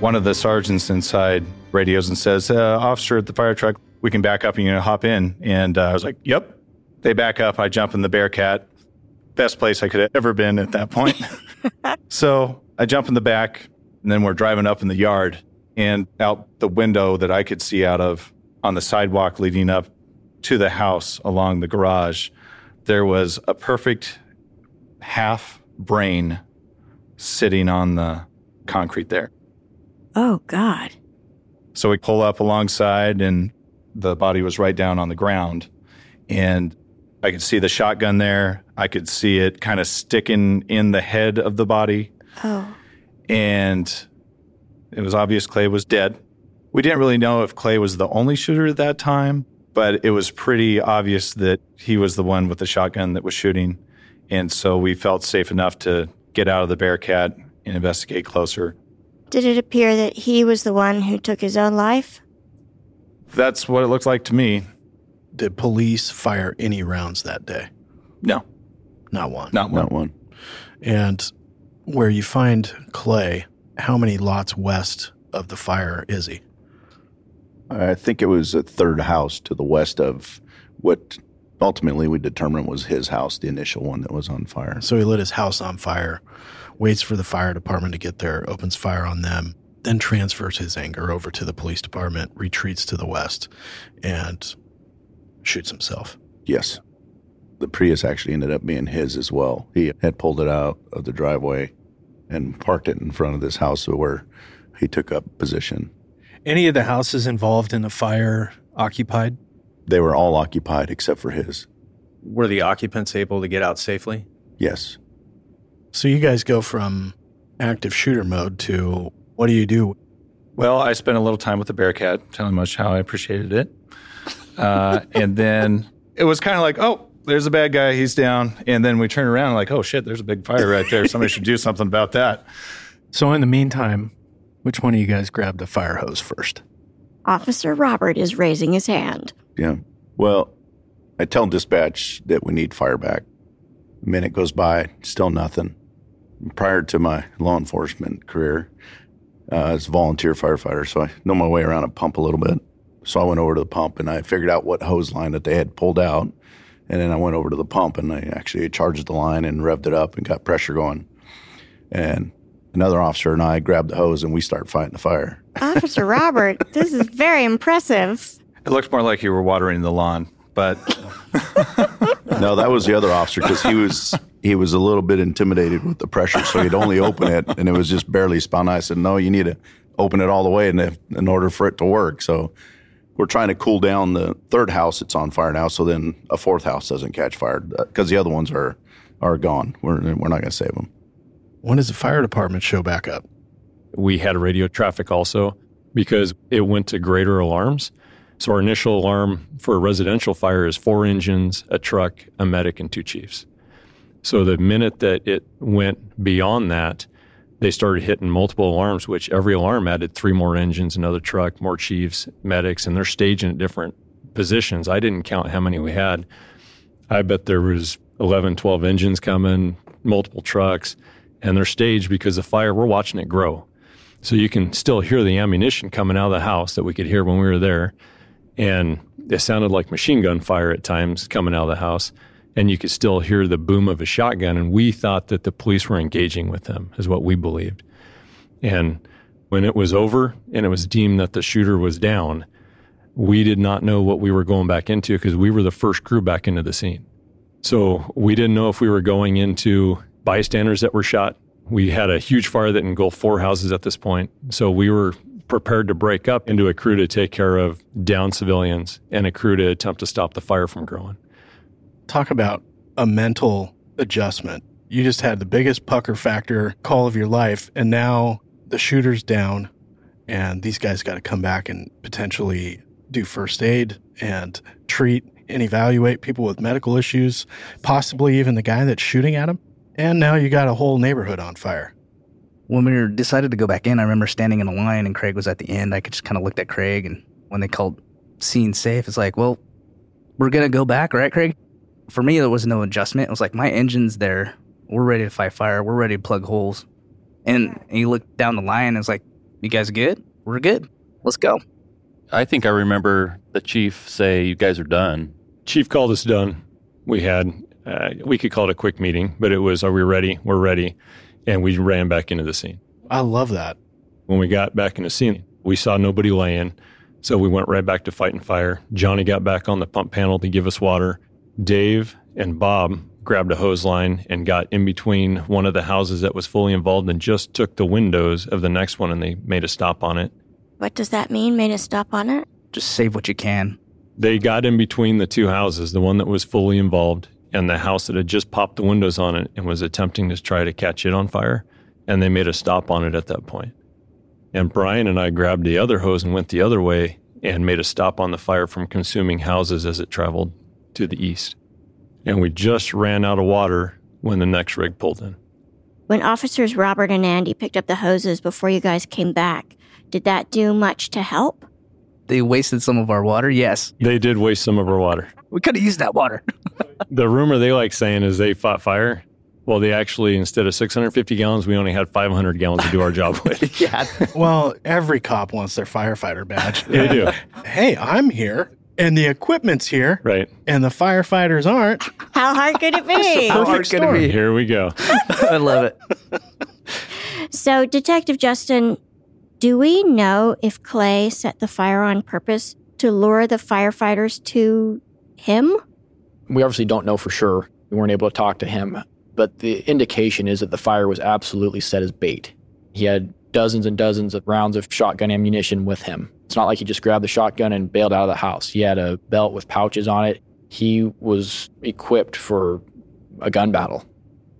One of the sergeants inside radios and says, uh, Officer at the fire truck, we can back up and you know, hop in. And uh, I was like, Yep. They back up. I jump in the Bearcat. Best place I could have ever been at that point. so I jump in the back, and then we're driving up in the yard. And out the window that I could see out of on the sidewalk leading up to the house along the garage, there was a perfect half brain sitting on the concrete there. Oh, God. So we pull up alongside, and the body was right down on the ground. And I could see the shotgun there. I could see it kind of sticking in the head of the body. Oh. And it was obvious Clay was dead. We didn't really know if Clay was the only shooter at that time, but it was pretty obvious that he was the one with the shotgun that was shooting. And so we felt safe enough to get out of the Bearcat and investigate closer. Did it appear that he was the one who took his own life? That's what it looked like to me. Did police fire any rounds that day? No. Not one. Not one. Not one. And where you find Clay, how many lots west of the fire is he? I think it was a third house to the west of what ultimately we determined was his house, the initial one that was on fire. So he lit his house on fire, waits for the fire department to get there, opens fire on them, then transfers his anger over to the police department, retreats to the west, and shoots himself. Yes. The Prius actually ended up being his as well. He had pulled it out of the driveway and parked it in front of this house where he took up position. Any of the houses involved in the fire occupied? They were all occupied except for his. Were the occupants able to get out safely? Yes. So you guys go from active shooter mode to what do you do? Well, I spent a little time with the Bearcat, telling much how I appreciated it. Uh, and then it was kind of like, oh, there's a bad guy, he's down. And then we turn around like, oh shit, there's a big fire right there. Somebody should do something about that. So in the meantime, which one of you guys grabbed the fire hose first? Officer Robert is raising his hand. Yeah. Well, I tell dispatch that we need fire back. A minute goes by, still nothing. Prior to my law enforcement career, uh, as a volunteer firefighter, so I know my way around a pump a little bit. So I went over to the pump and I figured out what hose line that they had pulled out. And then I went over to the pump and I actually charged the line and revved it up and got pressure going. And another officer and I grabbed the hose and we start fighting the fire. Officer Robert, this is very impressive. It looks more like you were watering the lawn, but no, that was the other officer because he was he was a little bit intimidated with the pressure, so he'd only open it and it was just barely spun. I said, "No, you need to open it all the way in, in order for it to work." So we're trying to cool down the third house that's on fire now, so then a fourth house doesn't catch fire because the other ones are are gone. We're we're not going to save them. When does the fire department show back up? We had radio traffic also because it went to greater alarms. So our initial alarm for a residential fire is four engines, a truck, a medic, and two chiefs. So the minute that it went beyond that, they started hitting multiple alarms, which every alarm added three more engines, another truck, more chiefs, medics, and they're staging at different positions. I didn't count how many we had. I bet there was 11, 12 engines coming, multiple trucks, and they're staged because the fire, we're watching it grow. So you can still hear the ammunition coming out of the house that we could hear when we were there. And it sounded like machine gun fire at times coming out of the house. And you could still hear the boom of a shotgun. And we thought that the police were engaging with them, is what we believed. And when it was over and it was deemed that the shooter was down, we did not know what we were going back into because we were the first crew back into the scene. So we didn't know if we were going into bystanders that were shot. We had a huge fire that engulfed four houses at this point. So we were prepared to break up into a crew to take care of down civilians and a crew to attempt to stop the fire from growing. Talk about a mental adjustment. You just had the biggest pucker factor call of your life, and now the shooter's down, and these guys got to come back and potentially do first aid and treat and evaluate people with medical issues, possibly even the guy that's shooting at them. And now you got a whole neighborhood on fire. When we were decided to go back in, I remember standing in a line and Craig was at the end. I could just kind of looked at Craig, and when they called scene safe, it's like, well, we're gonna go back, right, Craig? For me, there was no adjustment. It was like my engine's there. We're ready to fight fire. We're ready to plug holes. And, he looked down the line, and it's like, you guys good? We're good. Let's go. I think I remember the chief say, "You guys are done." Chief called us done. We had uh, we could call it a quick meeting, but it was, "Are we ready? We're ready," and we ran back into the scene. I love that. When we got back in the scene, we saw nobody laying, so we went right back to fighting fire. Johnny got back on the pump panel to give us water. Dave and Bob grabbed a hose line and got in between one of the houses that was fully involved and just took the windows of the next one and they made a stop on it. What does that mean? Made a stop on it? Just save what you can. They got in between the two houses, the one that was fully involved and the house that had just popped the windows on it and was attempting to try to catch it on fire. And they made a stop on it at that point. And Brian and I grabbed the other hose and went the other way and made a stop on the fire from consuming houses as it traveled to the east. And we just ran out of water when the next rig pulled in. When officers Robert and Andy picked up the hoses before you guys came back, did that do much to help? They wasted some of our water, yes. They did waste some of our water. We could have used that water. the rumor they like saying is they fought fire. Well, they actually, instead of 650 gallons, we only had 500 gallons to do our job with. yeah. Well, every cop wants their firefighter badge. They do. hey, I'm here, and the equipment's here, Right. and the firefighters aren't. How hard could it be? It's a perfect storm. Here we go. I love it. So, Detective Justin, do we know if Clay set the fire on purpose to lure the firefighters to him? We obviously don't know for sure. We weren't able to talk to him, but the indication is that the fire was absolutely set as bait. He had dozens and dozens of rounds of shotgun ammunition with him. It's not like he just grabbed the shotgun and bailed out of the house. He had a belt with pouches on it. He was equipped for a gun battle.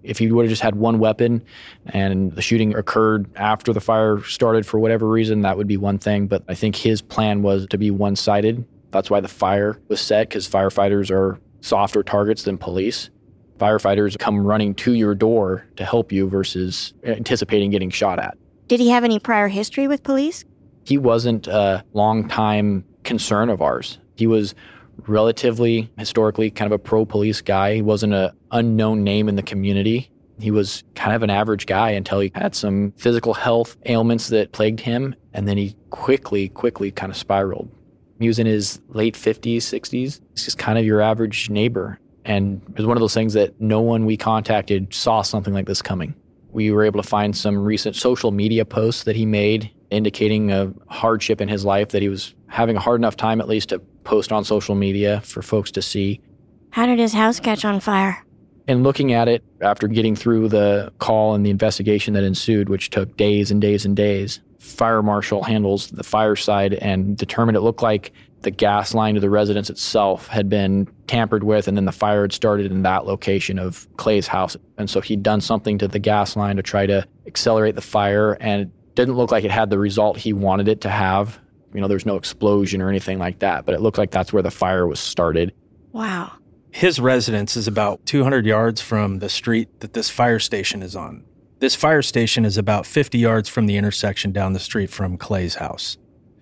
If he would have just had one weapon and the shooting occurred after the fire started for whatever reason, that would be one thing. But I think his plan was to be one sided. That's why the fire was set, because firefighters are softer targets than police. Firefighters come running to your door to help you versus anticipating getting shot at. Did he have any prior history with police? He wasn't a long-time concern of ours. He was relatively historically kind of a pro police guy. He wasn't an unknown name in the community. He was kind of an average guy until he had some physical health ailments that plagued him. And then he quickly, quickly kind of spiraled. He was in his late 50s, 60s. He's just kind of your average neighbor. And it was one of those things that no one we contacted saw something like this coming. We were able to find some recent social media posts that he made indicating a hardship in his life that he was having a hard enough time at least to post on social media for folks to see. How did his house catch on fire? And looking at it after getting through the call and the investigation that ensued, which took days and days and days, fire marshal handles the fire side and determined it looked like the gas line to the residence itself had been tampered with and then the fire had started in that location of Clay's house. And so he'd done something to the gas line to try to accelerate the fire and it didn't look like it had the result he wanted it to have. You know, there's no explosion or anything like that, but it looked like that's where the fire was started. Wow. His residence is about 200 yards from the street that this fire station is on. This fire station is about 50 yards from the intersection down the street from Clay's house.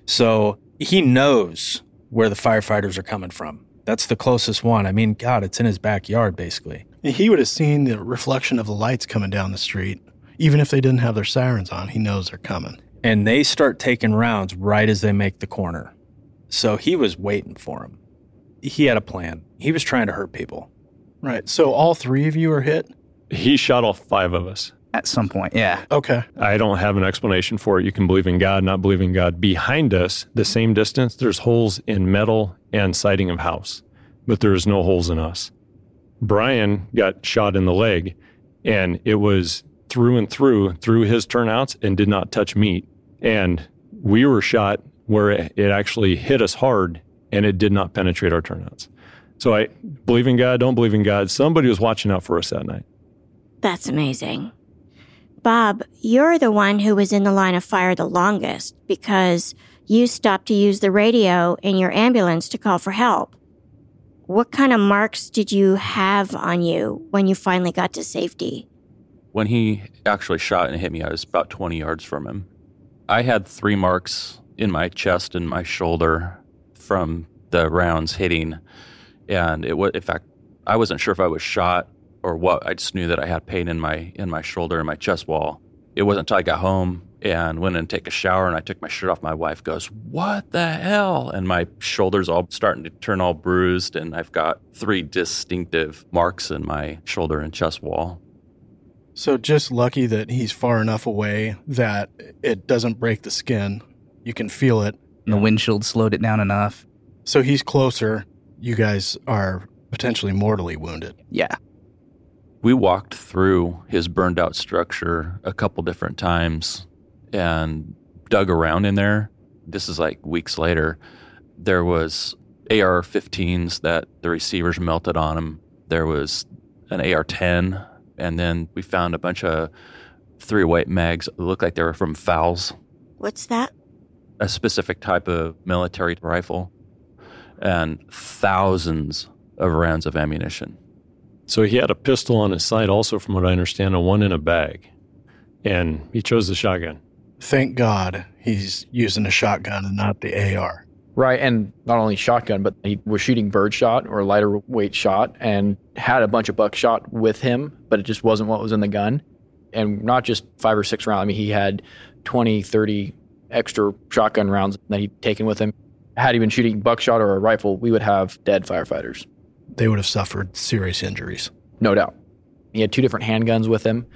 So he knows where the firefighters are coming from. That's the closest one. I mean, God, it's in his backyard, basically. He would have seen the reflection of the lights coming down the street. Even if they didn't have their sirens on, he knows they're coming. And they start taking rounds right as they make the corner. So he was waiting for him. He had a plan. He was trying to hurt people. Right. So all three of you are hit? He shot all five of us. At some point, yeah. Okay. I don't have an explanation for it. You can believe in God, not believe in God. Behind us, the same distance, there's holes in metal and siding of house, but there's no holes in us. Brian got shot in the leg, and it was through and through, through his turnouts, and did not touch meat. And we were shot where it, it actually hit us hard, and it did not penetrate our turnouts. So I believe in God, don't believe in God. Somebody was watching out for us that night. That's amazing. Bob, you're the one who was in the line of fire the longest because you stopped to use the radio in your ambulance to call for help. What kind of marks did you have on you when you finally got to safety? When he actually shot and hit me, I was about 20 yards from him. I had three marks in my chest and my shoulder from the rounds hitting. And it was, in fact, I wasn't sure if I was shot or what. I just knew that I had pain in my in my shoulder and my chest wall. It wasn't until I got home and went in to take a shower and I took my shirt off. My wife goes, "What the hell?" And my shoulders all starting to turn all bruised, and I've got three distinctive marks in my shoulder and chest wall. So just lucky that he's far enough away that it doesn't break the skin. You can feel it. And the windshield slowed it down enough. So he's closer. You guys are potentially mortally wounded. Yeah. We walked through his burned out structure a couple different times and dug around in there. This is like weeks later. There was AR-15s that the receivers melted on them. There was an AR-10, and then we found a bunch of three white mags that looked like they were from Fowls, What's that? a specific type of military rifle, and thousands of rounds of ammunition. So he had a pistol on his side, also, from what I understand, and one in a bag. And he chose the shotgun. Thank God he's using a shotgun and not the AR. Right, and not only shotgun, but he was shooting birdshot or lighter weight shot and had a bunch of buckshot with him, but it just wasn't what was in the gun. And not just five or six rounds. I mean, he had 20, 30 extra shotgun rounds that he'd taken with him. Had he been shooting buckshot or a rifle, we would have dead firefighters. They would have suffered serious injuries. No doubt. He had two different handguns with him,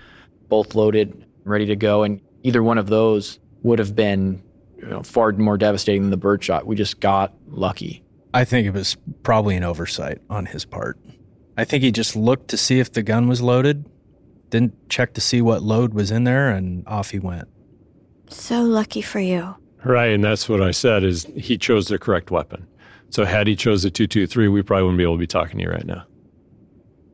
both loaded, ready to go, and either one of those would have been you know, far more devastating than the birdshot. We just got lucky. I think it was probably an oversight on his part. I think he just looked to see if the gun was loaded, didn't check to see what load was in there, and off he went. So lucky for you. Right, and that's what I said is he chose the correct weapon. So had he chose the 223, we probably wouldn't be able to be talking to you right now.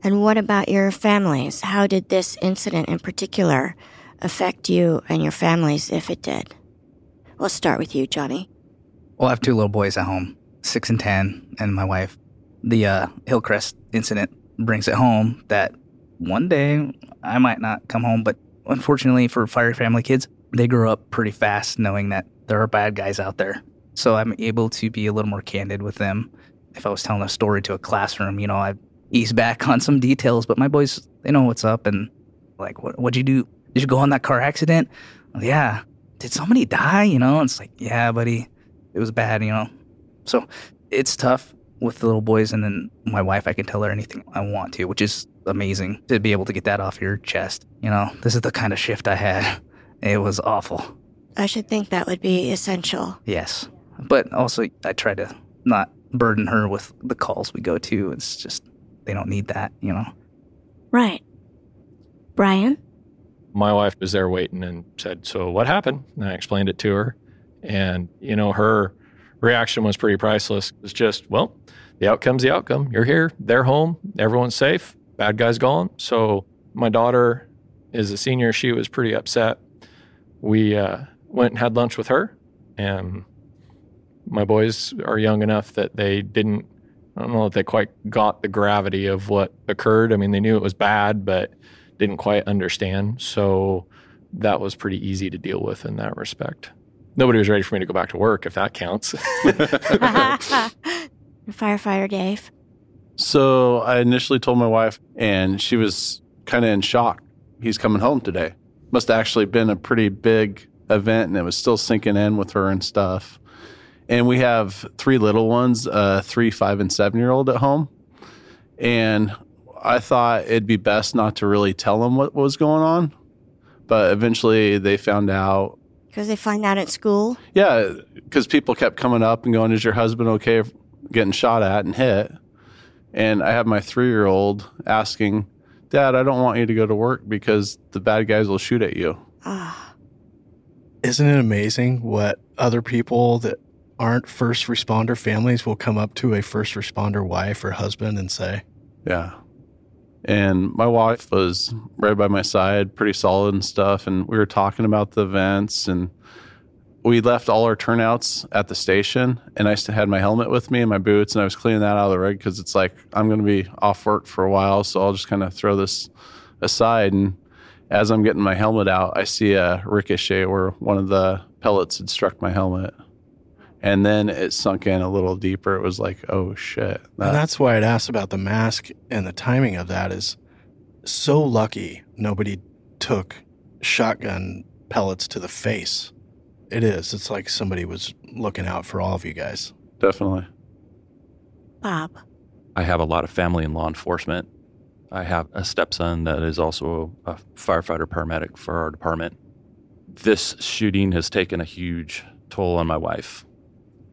And what about your families? How did this incident in particular affect you and your families, if it did? We'll start with you, Johnny. Well, I have two little boys at home, six and ten, and my wife. The uh, Hillcrest incident brings it home that one day I might not come home, but unfortunately for fire family kids, they grow up pretty fast knowing that there are bad guys out there. So I'm able to be a little more candid with them. If I was telling a story to a classroom, you know, I ease back on some details, but my boys, they know what's up and like, what, what'd you do? Did you go on that car accident? Yeah. Did somebody die? You know, it's like, yeah, buddy, it was bad, you know. So it's tough with the little boys, and then my wife, I can tell her anything I want to, which is amazing to be able to get that off your chest. You know, this is the kind of shift I had. It was awful. I should think that would be essential. Yes. But also, I try to not burden her with the calls we go to. It's just, they don't need that, you know? Right. Brian? my wife was there waiting and said, So what happened? And I explained it to her. And, you know, her reaction was pretty priceless. It's just, well, the outcome's the outcome. You're here, they're home, everyone's safe, bad guy's gone. So my daughter is a senior. She was pretty upset. We uh, went and had lunch with her. And my boys are young enough that they didn't, I don't know if they quite got the gravity of what occurred. I mean, they knew it was bad, but didn't quite understand. So that was pretty easy to deal with in that respect. Nobody was ready for me to go back to work, if that counts. Firefighter Dave. So I initially told my wife, and she was kind of in shock. He's coming home today. Must have actually been a pretty big event, and it was still sinking in with her and stuff. And we have three little ones, uh, three, five, and seven year old at home. And I thought it'd be best not to really tell them what was going on. But eventually they found out. Because they find out at school. Yeah, because people kept coming up and going, Is your husband okay getting shot at and hit? And I have my three year old asking, Dad, I don't want you to go to work because the bad guys will shoot at you. Ah. Isn't it amazing what other people that aren't first responder families will come up to a first responder wife or husband and say, Yeah. And my wife was right by my side, pretty solid and stuff. And we were talking about the events and we left all our turnouts at the station and I had my helmet with me and my boots and I was cleaning that out of the rig because it's like I'm going to be off work for a while. So I'll just kind of throw this aside. And as I'm getting my helmet out, I see a ricochet where one of the pellets had struck my helmet. And then it sunk in a little deeper. It was like, oh shit. and that's why I'd asked about the mask and the timing of that is so lucky nobody took shotgun pellets to the face. It is. It's like somebody was looking out for all of you guys. Definitely. Bob. I have a lot of family in law enforcement. I have a stepson that is also a firefighter paramedic for our department. This shooting has taken a huge toll on my wife.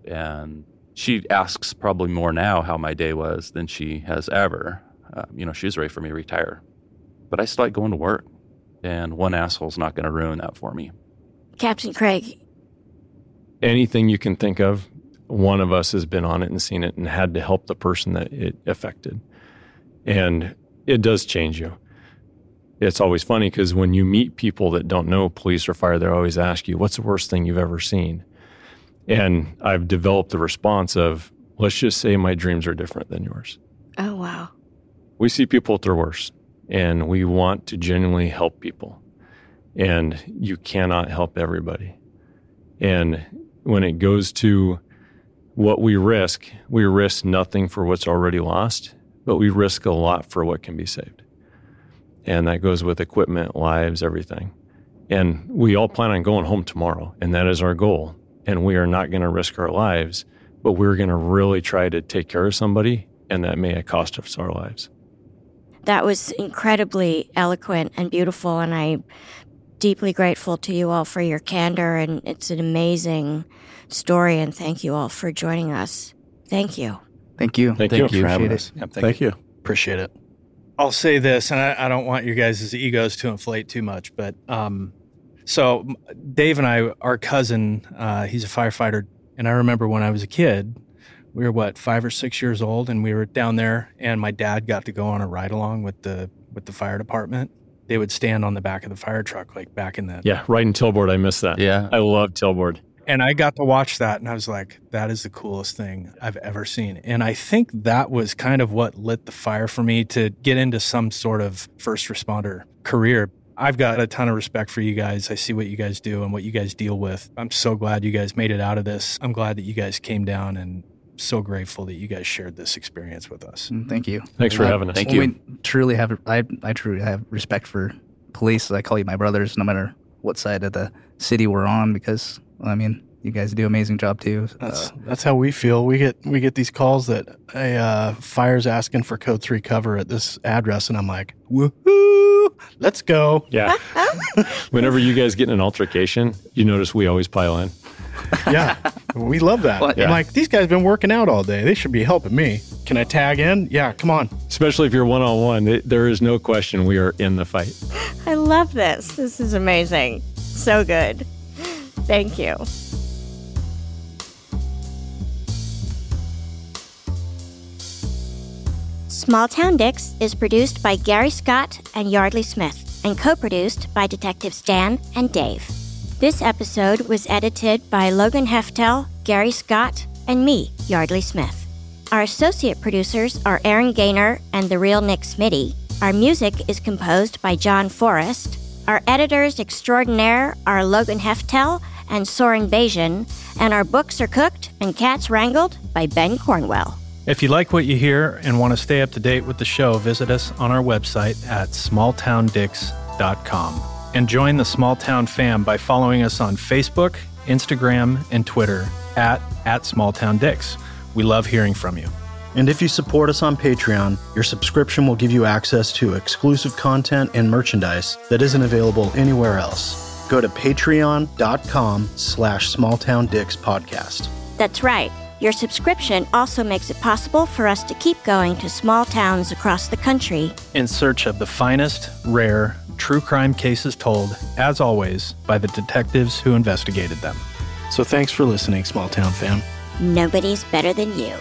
And she asks probably more now how my day was than she has ever. Uh, you know, she's ready for me to retire. But I still like going to work. And one asshole's not going to ruin that for me. Captain Craig. Anything you can think of, one of us has been on it and seen it and had to help the person that it affected. And it does change you. It's always funny because when you meet people that don't know police or fire, they always ask you, What's the worst thing you've ever seen? And I've developed the response of, Let's just say my dreams are different than yours. Oh, wow. We see people at their worst and we want to genuinely help people. And you cannot help everybody. And when it goes to what we risk, we risk nothing for what's already lost, but we risk a lot for what can be saved. And that goes with equipment, lives, everything. And we all plan on going home tomorrow, and that is our goal. And we are not going to risk our lives, but we're going to really try to take care of somebody, and that may cost us our lives. That was incredibly eloquent and beautiful, and I'm deeply grateful to you all for your candor. And it's an amazing story, and thank you all for joining us. Thank you. Thank you. Thank, Thank you you. for having Appreciate us. it. Thank, you. Appreciate it. I'll say this, and I, I don't want your guys' egos to inflate too much, but um, so Dave and I, our cousin, uh, he's a firefighter, and I remember when I was a kid, we were what five or six years old, and we were down there, and my dad got to go on a ride along with the with the fire department. They would stand on the back of the fire truck, like back in the Yeah, right in Tailboard. I miss that. Yeah. I love Tailboard. and I got to watch that, and I was like, "That is the coolest thing I've ever seen." And I think that was kind of what lit the fire for me to get into some sort of first responder career. I've got a ton of respect for you guys. I see what you guys do and what you guys deal with. I'm so glad you guys made it out of this. I'm glad that you guys came down and so grateful that you guys shared this experience with us. Mm, Thank you. Thanks for I- having us. Thank you. we you. truly have. I I truly have respect for police. I call you my brothers, no matter what side of the city we're on, because I mean, you guys do an amazing job too. That's Uh, that's how we feel. We get we get these calls that a uh, fire's asking for code three cover at this address, and I'm like, woohoo, let's go. Yeah. Whenever you guys get in an altercation, you notice we always pile in. Yeah, we love that. What? I'm like, these guys been working out all day. They should be helping me. Can I tag in? Yeah, come on. Especially if you're one on one, there is no question we are in the fight. I love this. This is amazing. So good. Thank you. Small Town Dicks is produced by Gary Scott and Yeardley Smith and co produced by Detectives Dan and Dave. This episode was edited by Logan Heftel, Gary Scott, and me, Yeardley Smith. Our associate producers are Aaron Gaynor and the real Nick Smitty, Our music is composed by John Forrest. Our editors extraordinaire are Logan Heftel and Soren Bajan, and our books are cooked and cats wrangled by Ben Cornwell. If you like what you hear and want to stay up to date with the show, visit us on our website at smalltowndicks.com. And join the Small Town fam by following us on Facebook, Instagram, and Twitter at, at smalltowndicks. We love hearing from you. And if you support us on Patreon, your subscription will give you access to exclusive content and merchandise that isn't available anywhere else. Go to patreon.com slash smalltowndickspodcast. That's right. Your subscription also makes it possible for us to keep going to small towns across the country. In search of the finest, rare, true crime cases told, as always, by the detectives who investigated them. So thanks for listening, Small Town fam. Nobody's better than you.